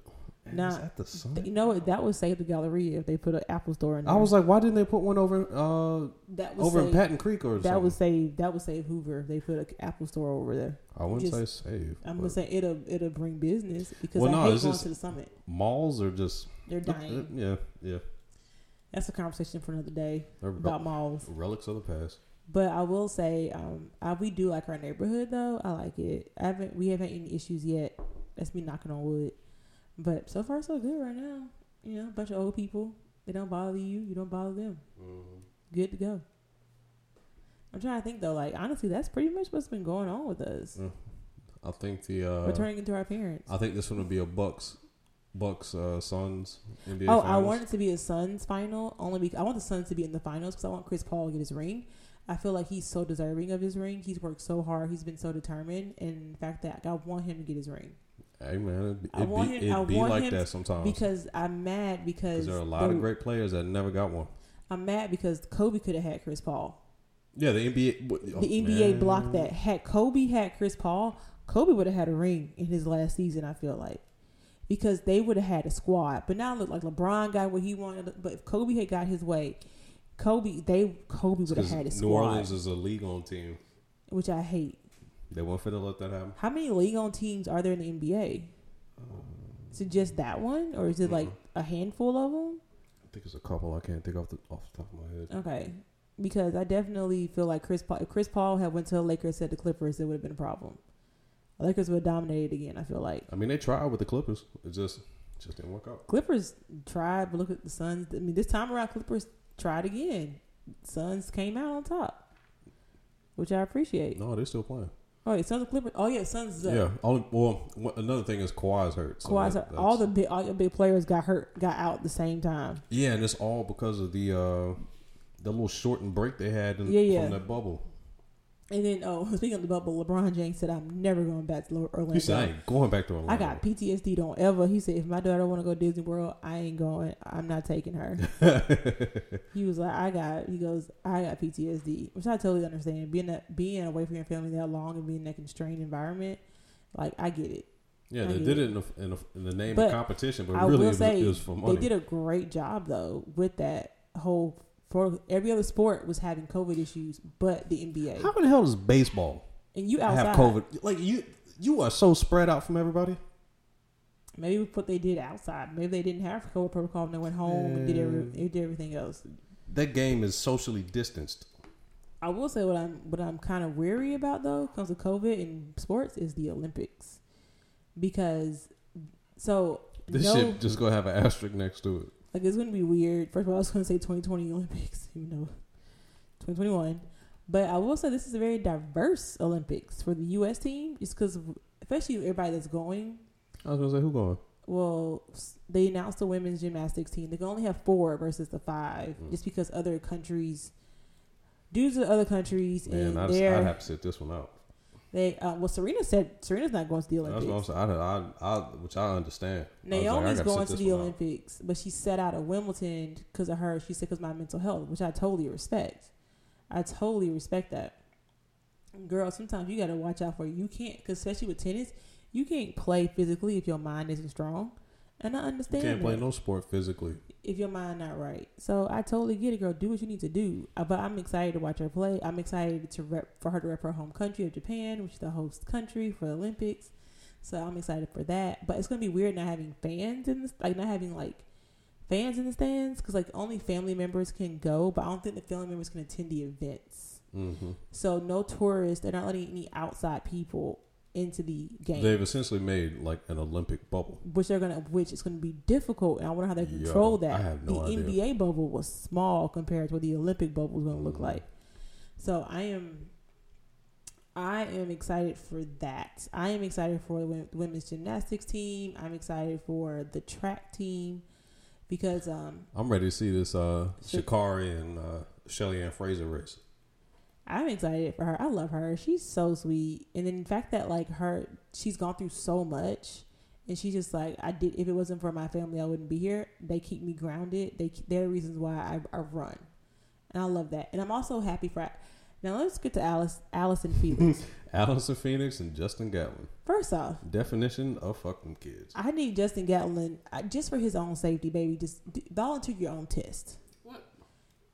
man, at the summit. You know what? That would save the Galleria if they put an Apple Store in there. I was like, why didn't they put one over uh that over save, in Patton Creek or that something? would save that would save Hoover if they put an Apple Store over there. I wouldn't just- say save. I'm gonna say it'll it'll bring business because Well, I no, hate going to the summit. malls are just They're dying. yeah, yeah. That's a conversation for another day They're about malls. relics of the past. But I will say, um, I, we do like our neighborhood though. I like it. I haven't we haven't any issues yet. That's me knocking on wood. But so far so good right now. You know, a bunch of old people. They don't bother you. You don't bother them. Good to go. I'm trying to think though. Like honestly, that's pretty much what's been going on with us. I think the uh, We're turning into our parents. I think this one would be a Bucks, Bucks uh, Suns NBA. Oh, I want it to be a Suns final only because I want the Suns to be in the finals because I want Chris Paul to get his ring. I feel like he's so deserving of his ring. He's worked so hard. He's been so determined, and the fact that I want him to get his ring Hey man, be- I it'd want be, him- it'd I be want like him that sometimes. because I'm mad because Because there are a lot the- of great players that never got one. I'm mad because Kobe could have had Chris Paul. Yeah, the NBA. oh, The NBA man. blocked that. Had Kobe had Chris Paul, Kobe would have had a ring in his last season. I feel like because they would have had a squad. But now look like LeBron got what he wanted. But if Kobe had got his way, Kobe they Kobe would have had a squad. New Orleans is a league on team. which I hate. They won't fit to let that happen. How many league on teams are there in the NBA? Is it just that one, or is it like mm-hmm. a handful of them? I think it's a couple. I can't think off the off the top of my head. Okay, because I definitely feel like Chris Paul, if Chris Paul had went to the Lakers, said the Clippers, it would have been a problem. Lakers have dominated again. I feel like I mean, they tried with the Clippers. It just just didn't work out. Clippers tried, but look at the Suns. I mean, this time around, Clippers tried again. Suns came out on top, which I appreciate. No, they're still playing. Oh, yeah, Suns and Clippers. Oh yeah, Suns. Is up. Yeah. Only well, another thing is Kawhi's hurt. so Kawhi's that- hurt. all the big, all the big players got hurt, got out at the same time. yeah, and it's all because of the uh the little shortened break they had in, Yeah, yeah. from that bubble. And then, oh, [LAUGHS] speaking of the bubble, LeBron James said, "I'm never going back to Orlando." He said, "I ain't going back to Orlando." I got PTSD. Don't ever. He said, if my daughter want to go to Disney World, I ain't going. I'm not taking her. [LAUGHS] he was like, I got. He goes, I got PTSD, which I totally understand. Being that being away from your family that long and being in that constrained environment, like I get it. Yeah, I they did it. it in the, in the, in the name But of competition, but I really it was, say it was for money. they did a great job though with that whole. For every other sport was having COVID issues, but the NBA How the hell does baseball and you outside. have COVID? Like you, you are so spread out from everybody. Maybe what they did outside. Maybe they didn't have COVID protocol and they went home and did every, did everything else. That game is socially distanced. I will say what I'm what I'm kind of weary about though comes to COVID in sports is the Olympics because so This no shit just gonna have an asterisk next to it. Like it's gonna be weird. First of all, I was gonna say 2020 Olympics, [LAUGHS] even though 2021, but I will say this is a very diverse Olympics for the U.S. team, just because especially everybody that's going. I was gonna say who going? Well, they announced the women's gymnastics team. They can only have four versus the five, Mm. just because other countries, due to other countries Man, and I just, their I'd have to sit this one out. They uh, well, Serena said Serena's not going to the That's Olympics. what I'm saying. I, I, I, which I understand. I like, I going to the one out. Olympics, but she set out of Wimbledon because of her. She said because my mental health, which I totally respect. I totally respect that. Girl, sometimes you got to watch out for you can't, cause especially with tennis, you can't play physically if your mind isn't strong. And I understand. You can't play that no sport physically. if your mind not right. So I totally get it, girl. Do what you need to do. Uh, But I'm excited to watch her play. I'm excited to rep for her to rep her home country of Japan, which is the host country for the Olympics. So I'm excited for that. But it's gonna be weird not having fans in this, like not having like fans in the stands, because like only family members can go. But I don't think the family members can attend the events. hmm So no tourists. They're not letting any outside people into the game They've essentially made like an Olympic bubble. which they're gonna which is gonna be difficult and I wonder how they Yo, control that. I have no the idea. NBA bubble was small compared to what the Olympic bubble is gonna look Mhm. like. So I am I am excited for that. I am excited for the women's gymnastics team. I'm excited for the track team because um I'm ready to see this uh Sha- Sha'Carri and uh Shelly Ann Fraser race. I'm excited for her. I love her. She's so sweet. And then the fact that like her she's gone through so much and she's just like I did if it wasn't for my family I wouldn't be here. They keep me grounded. They they're the reasons why I, I run. And I love that. And I'm also happy for now let's get to Alice Allyson [LAUGHS] Felix. Allyson Phoenix and Justin Gatlin. First off, Definition of fucking kids. I need Justin Gatlin I, just for his own safety, baby. Just volunteer your own test.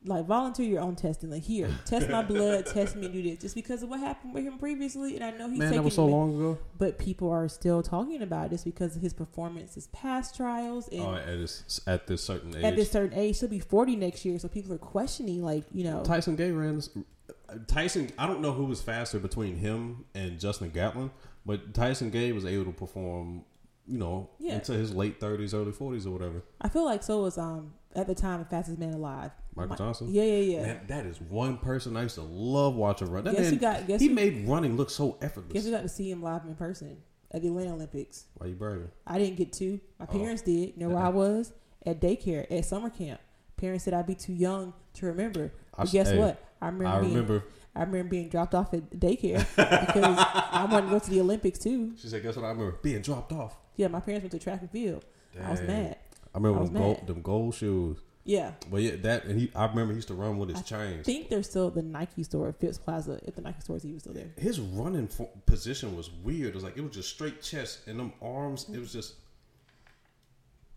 What? Like volunteer your own testing. Like here, test my blood, test me, and do this. Just because of what happened with him previously, and I know he's Man, that taking was so me- long ago. but people are still talking about this because of his performance, his past trials, and Oh, at this at this certain age. at this certain age, he'll be forty next year. So people are questioning, like you know, Tyson Gay ran. this- Tyson, I don't know who was faster between him and Justin Gatlin, but Tyson Gay was able to perform, you know, Yeah. into his late thirties, early forties, or whatever. I feel like so was um at the time the fastest man alive, Michael Mi- Johnson. Yeah, yeah, yeah. Man, that is one person I used to love watching run. That Guess man, who got- guess he who- made running look so effortless. Guess we got to see him live in person at the Atlanta Olympics. Why you bragging? I didn't get to. My Oh. parents did. You know where I [LAUGHS] was at daycare at summer camp. Parents said I'd be too young to remember. I But guess hey, what? I remember. I being, remember. I remember being dropped off at [LAUGHS] daycare because I wanted to go to the Olympics too. She said, "Guess what? I remember being dropped off." Yeah, my parents went to track and field. I was mad. I remember I them gold, them gold shoes. Yeah. But yeah, that and he. I remember he used to run with his I chains. I think there's still the Nike store at Phipps Plaza. If the Nike store is even still there. his running fo- position was weird. It was like it was just straight chest and them arms. It was just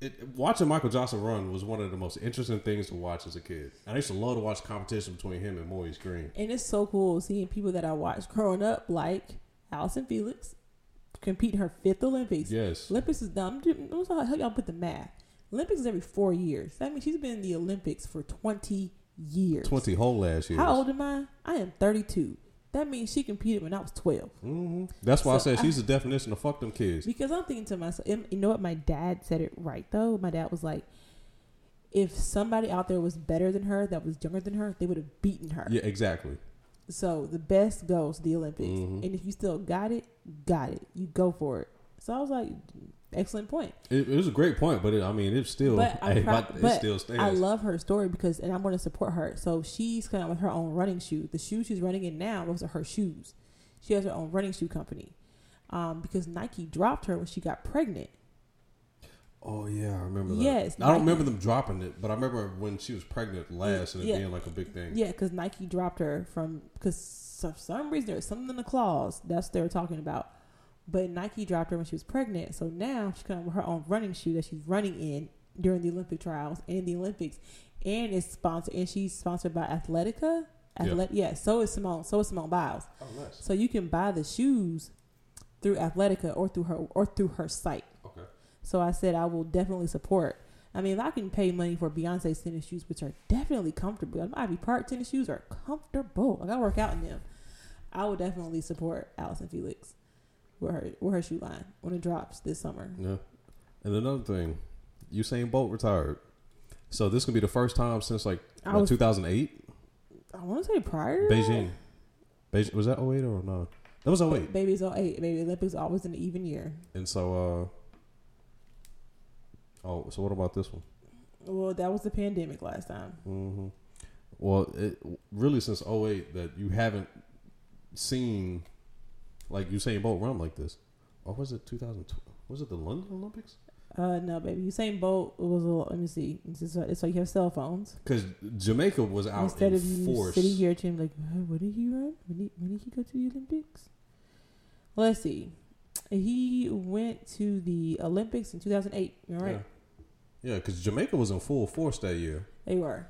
it, watching Michael Johnson run was one of the most interesting things to watch as a kid. And I used to love to watch competition between him and Maurice Greene. And it's so cool seeing people that I watched growing up, like Allyson Felix, compete in her fifth Olympics. Yes. Olympics is done. I'm sorry, how y'all put the math. Olympics is every four years. That means she's been in the Olympics for 20 years. 20 whole last year. How old am I? I am 32. That means she competed when I was 12. hmm That's why I So said I- she's the definition of fuck them kids. Because I'm thinking to myself, you know what? My dad said it right though. My dad was like, if somebody out there was better than her, that was younger than her, they would have beaten her. Yeah, exactly. So the best goes to the Olympics, Mhm. and if you still got it, got it. You go for it. So I was like, excellent point. It, it was a great point, but it, I mean, it's still, But, I'm hey, proud, but it but still stands. I love her story because, and I'm going to support her. So she's coming out with her own running shoe. The shoe she's running in now, those are her shoes. She has her own running shoe company. Um, because Nike dropped her when she got pregnant. Oh yeah, I remember that. Yes, I don't Nike- remember them dropping it, but I remember when she was pregnant last and it Yeah. being like a big thing. Yeah, because Nike dropped her from because for some reason there's something in the clause that's what they were talking about. But Nike dropped her when she was pregnant, so now she's coming with her own running shoe that she's running in during the Olympic trials and the Olympics, and it's sponsored and she's sponsored by Athletica. Yeah. Athlet- yeah. so is Simone. So is Simone Biles. Oh, nice. So you can buy the shoes through Athletica or through her or through her site. So I said I will definitely support. I mean, if I can pay money for Beyonce's tennis shoes, which are definitely comfortable, Ivy Park tennis shoes are comfortable. I gotta work out in them. I will definitely support Allyson Felix with her with her shoe line when it drops this summer. Yeah. And another thing, Usain Bolt retired. So this could be the first time since like what, 2008, I want to say prior Beijing. Beijing was that 08 or no? That was that, 08. Baby's all eight. Baby Olympics always in an even year. And so, uh, oh, so what about this one? Well, that was the pandemic last time. hmm Well, it really since 08 that you haven't seen like Usain Bolt run like this. Or was it 2002? Was it the London Olympics? Uh, no, baby. Usain Bolt was a. Let me see. It's, it's like you have cell phones. Because Jamaica was out Instead in of you force. sitting here to him like, "Uh, what did he run? When did, when did he go to the Olympics? Let's see. He went to the Olympics in 2008. You're. Yeah, because Jamaica was in full force that year. They were.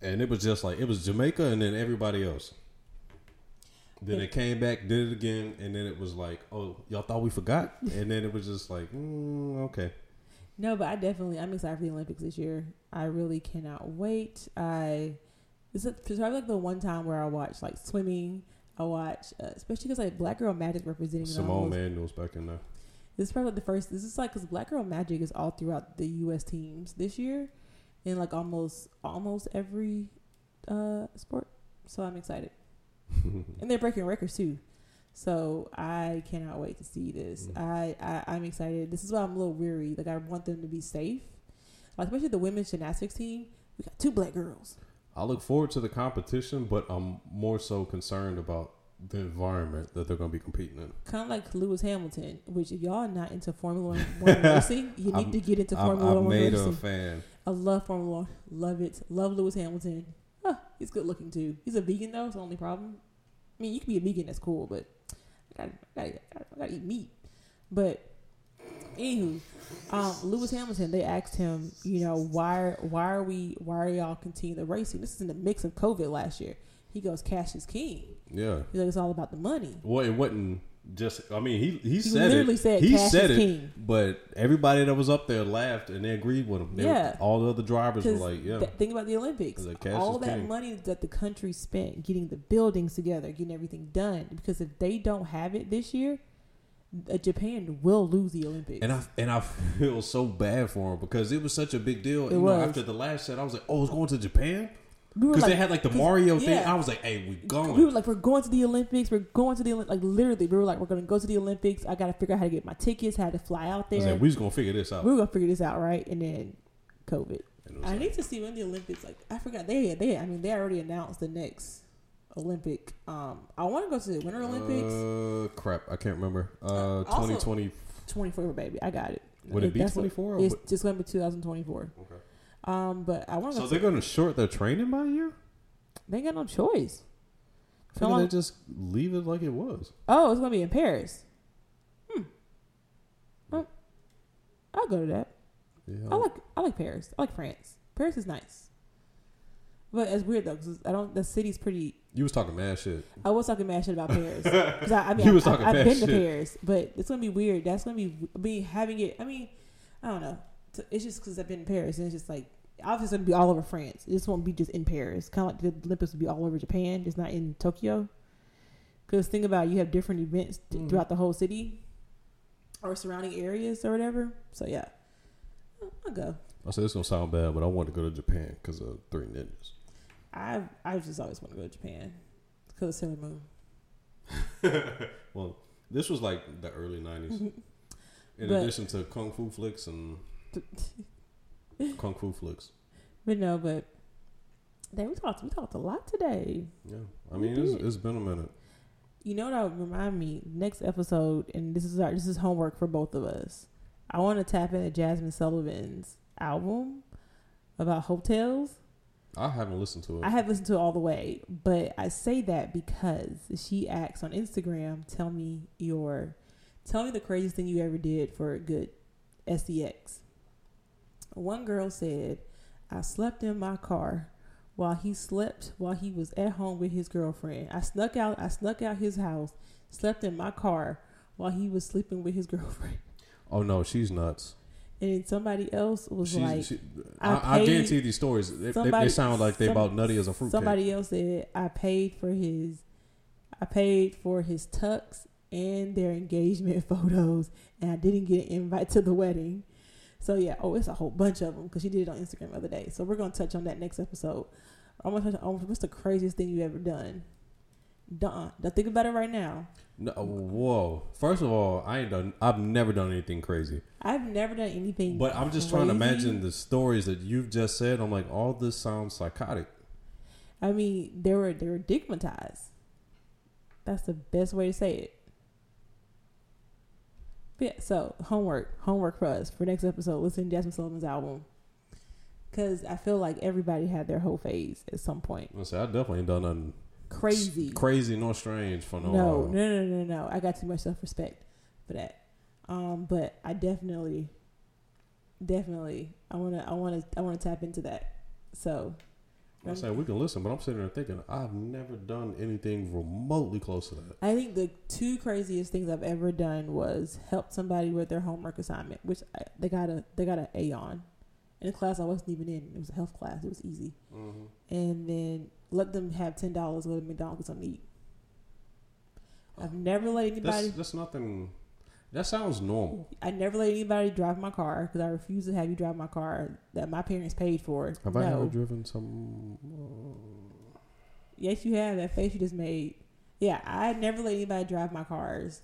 And it was just like it was Jamaica and then everybody else. Then it came back, did it again, and then it was like, oh, y'all thought we forgot, [LAUGHS] and then it was just like, mm, okay. No, but I definitely I'm excited for the Olympics this year. I really cannot wait. I this is probably like the one time where I watch like swimming. I watch, uh, especially because like Black Girl Magic representing the Simone Manuel's back in there. This is probably the first. This is like because Black Girl Magic is all throughout the U.S. teams this year, in like almost almost every uh sport. So I'm excited, [LAUGHS] and they're breaking records too. So I cannot wait to see this. Mm. I, I I'm excited. This is why I'm a little weary. Like I want them to be safe, like especially the women's gymnastics team. We got two black girls. I look forward to the competition, but I'm more so concerned about the environment that they're going to be competing in. Kind of like Lewis Hamilton, which if y'all are not into Formula One, [LAUGHS] one racing, you need I'm- to get into I'm, Formula I'm One made racing. a fan. I love Formula One. Love it. Love Lewis Hamilton. Ah, he's good looking too. He's a vegan though. It's the only problem. I mean, you can be a vegan. That's cool, but I gotta, I gotta, I gotta, I gotta eat meat. But anywho, um, Lewis Hamilton. They asked him, you know, why, why are we, why are y'all continuing the racing? This is in the mix of COVID last year. He goes, cash is king. Yeah. He's like, it's all about the money. Well, it wasn't just. I mean, he he, said literally it. said he cash said is it, king. but everybody that was up there laughed and they agreed with him. They were- Yeah. all the other drivers were like, "Yeah, think about the Olympics. Cash All that king. money that the country spent getting the buildings together, getting everything done. Because if they don't have it this year, uh, Japan will lose the Olympics. And I and I feel so bad for him because it was such a big deal. It you know, was. after the last set, I was like, "Oh, it's going to Japan," We because like- they had like the Mario thing. yeah. I was like, "Hey, we going." We were like, we're going to the Olympics. We're going to the Olympics. Like literally, we were like, we're going to go to the Olympics. I got to figure out how to get my tickets, how to fly out I was there. like, "We just gonna figure this out." we were gonna figure this out, right? And then COVID. And I like- need to see when the Olympics. Like I forgot they they. I mean they already announced the next Olympic. Um, I want to go to the Winter Olympics. Uh, crap, I can't remember. Uh, also- twenty twenty. 24 baby i got it Would it be That's 24? it's just going to be 2024 Okay. Um but i want to So they're gonna short their training by a year. they ain't got no choice I So long- they just leave it like it was. oh it's going to be in paris hmm well, i'll go to that Yeah. I like I like Paris. I like France. Paris is nice, but it's weird though because I don't. The city's pretty. you was talking mad shit. I was talking mad shit about Paris [LAUGHS] because I, I mean You was talking I, have been to. Paris, but it's gonna be weird. That's gonna be me having it. I mean, I don't know. T- It's just because I've been in Paris and it's just like obviously it's gonna be all over France. This won't be just in Paris. Kind of like the Olympics would be all over Japan, just not in Tokyo. Because think about it, you have different events th- Mm. throughout the whole city or surrounding areas or whatever. So yeah, I'll- I'll go. I said this gonna sound bad, but I want to go to Japan because of Three Ninjas. I I just always want to go to Japan because of Sailor Moon. [LAUGHS] Well, this was like the early '90s. [LAUGHS] In But- addition to kung fu flicks and [LAUGHS] kung fu flicks. But no, but then we talked we talked a lot today. Yeah, I mean it's, it's been a minute. You know what would remind me? Next episode, and this is our this is homework for both of us. I want to tap into Jazmine Sullivan's album about Heaux Tales. I haven't listened to it. I have listened to it all the way, but I say that because she asks on Instagram, "Tell me your, tell me the craziest thing you ever did for a good SDX." One girl said, "I slept in my car while he slept while he was at home with his girlfriend. I snuck out. I snuck out his house, slept in my car while he was sleeping with his girlfriend." [LAUGHS] oh no, she's nuts. And then somebody else was She's, like, she, I I, guarantee these stories. They, somebody- they sound like they some- about nutty as a fruit Somebody else said I paid for his, I paid for his tux and their engagement [LAUGHS] photos, and I didn't get an invite to the wedding. So yeah, oh, it's a whole bunch of them because she did it on Instagram the other day. So we're gonna touch on that next episode. I'm gonna touch on oh, what's the craziest thing you've ever done. Duh, don't think about it right now. No, whoa. First of all, I ain't done. I've never done anything crazy. I've never done anything. But I'm just trying to imagine the stories that you've just said. I'm like, all this sounds psychotic. I mean, they were they were digmatized. That's the best way to say it. Yeah, so homework, homework for us for next episode. Listen to Jazmine Sullivan's album, because I feel like everybody had their whole phase at some point. I say I definitely ain't done nothing Crazy. crazy nor strange for no. No, no, no, no, no. I got too much self respect for that. Um, but I definitely, definitely, I wanna, I wanna, I wanna tap into that. So, I mm. say we can listen, but I'm sitting there thinking I've never done anything remotely close to that. I think the two craziest things I've ever done was help somebody with their homework assignment, which I, they got a they got an A on, in a class I wasn't even in. It was a health class. It was easy, mm-hmm. and then let them have ten dollars go to McDonald's get something to eat. I've oh. never let anybody. That's, that's nothing. That sounds normal. I never let anybody drive my car because I refuse to have you drive my car that my parents paid for. Have no. I ever driven some? uh, Yes, you have. That face you just made. Yeah, I never let anybody drive my cars.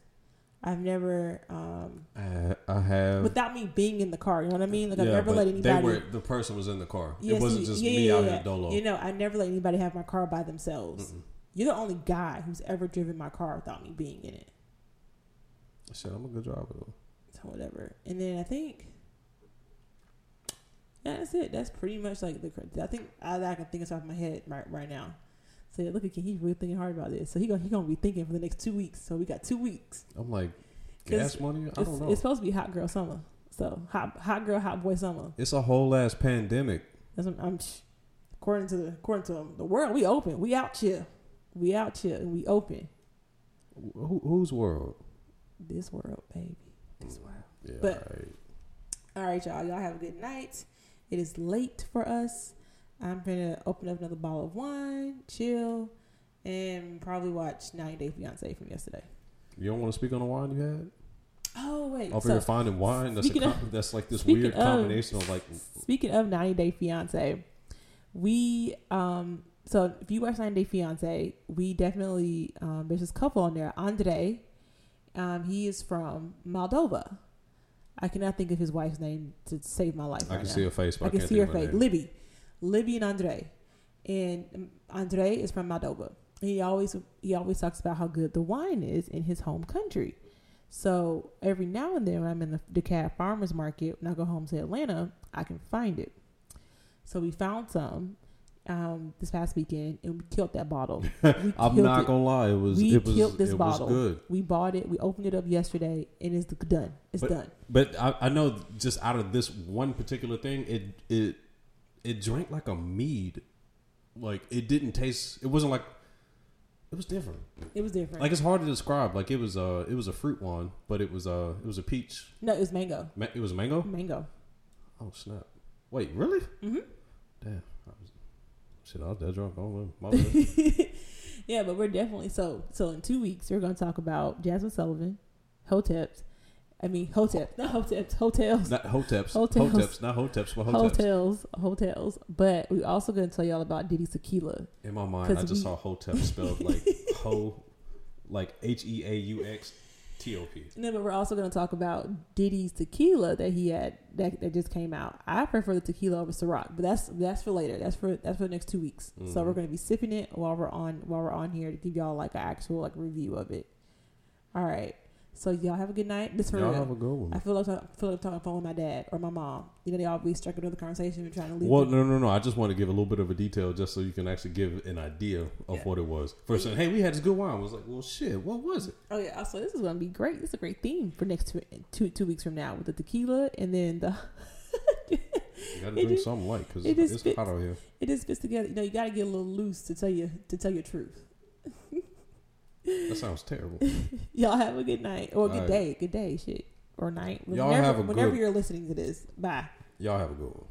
I've never, um, I, I have. without me being in the car. You know what I mean? Like I've never but let they anybody. were the person was in the car. Yes, it wasn't just yeah, me yeah, out yeah. here dolo. You know, I never let anybody have my car by themselves. Mm-mm. You're the only guy who's ever driven my car without me being in it. Shit, I'm a good driver though. So whatever. And then I think, that's it. That's pretty much like the. I think I, I can think of off my head right right now. So yeah, look at Ken. He's really thinking hard about this. So he gonna he gonna be thinking for the next two weeks. So we got two weeks. I'm like, gas money. I It's, don't know. it's It's, supposed to be hot girl summer. So hot hot girl hot boy summer. It's a whole ass pandemic. That's what I'm. According to the according to um, the world, we open. We out here. We out here and we open. Who, whose world? This world, baby. This world. Yeah, But- right. All right, y'all. Y'all have a good night. It is late for us. I'm gonna open up another bottle of wine, chill, and probably watch 90 Day Fiance from yesterday. you don't want to speak on the wine you had? Oh wait. Over so, here finding wine. That's com- of- that's like this weird of- combination of like. Speaking of 90 Day Fiance, we um so if you watch 90 Day Fiance, we definitely um there's this couple on there, Andrei. Um, he is from Moldova. I cannot think of his wife's name to save my life. I right can now. see her face, I I, can see her face. name. Libby, Libby and Andrei, and um, Andrei is from Moldova. He always he always talks about how good the wine is in his home country. So every now and then, when I'm in the DeKalb Farmers Market, when I go home to Atlanta, I can find it. So we found some, um, this past weekend, and we killed that bottle. [LAUGHS] I'm not it. gonna lie, it was we it was killed this it bottle. was good. We bought it. We opened it up yesterday, and it's done. It's But- done. But I, I know just out of this one particular thing, it it it drank like a mead. Like it didn't taste. It wasn't like. It was different. It was different. Like it's hard to describe. Like it was uh it was a fruit one, but it was a it was a peach. no, it was mango. Ma- It was mango. Mango. Oh snap! Wait, really? hmm Damn. I shit, I was that drunk. My bad. [LAUGHS] yeah, but we're definitely so. So in two weeks, we're going to talk about Jazmine Sullivan, Hoteps. I mean, Hotep, not Hoteps, hotels. not hoteps. Hotels. Hoteps. Not hoteps, but hoteps. hotels, hotels. But we're also going to tell y'all about Diddy's tequila. In my mind, I just we- saw hotep spelled like [LAUGHS] ho, like H E A U X T O P. No, but we're also going to talk about Diddy's tequila that he had that, that just came out. I prefer the tequila over Ciroc, but that's that's for later. That's for that's for the next two weeks. So Mhm. we're going to be sipping it while we're on while we're on here to give y'all like an actual like review of it. All right. So y'all have a good night. This for Y'all real. have a good one. I feel like I feel like talking on the phone with my dad or my mom. You know, they always strike another conversation and trying to leave. Well, the- no, no, no. I just want to give a little bit of a detail just so you can actually give an idea of Yeah. what it was. First, saying, hey, we had this good wine. I was like, well, shit, what was it? Oh yeah. Also, this is going to be great. This is a great theme for next two two, two weeks from now with the tequila and then the. [LAUGHS] You got to It drink just- something light because it just it's fits. hot out here. it just fits together. You know, you got to get a little loose to tell you to tell your truth. [LAUGHS] That sounds terrible. [LAUGHS] Y'all have a good night or a good right. day. Good day, shit or night. Y'all Whenever, have a whenever good- you're listening to this. Bye. Y'all have a good one.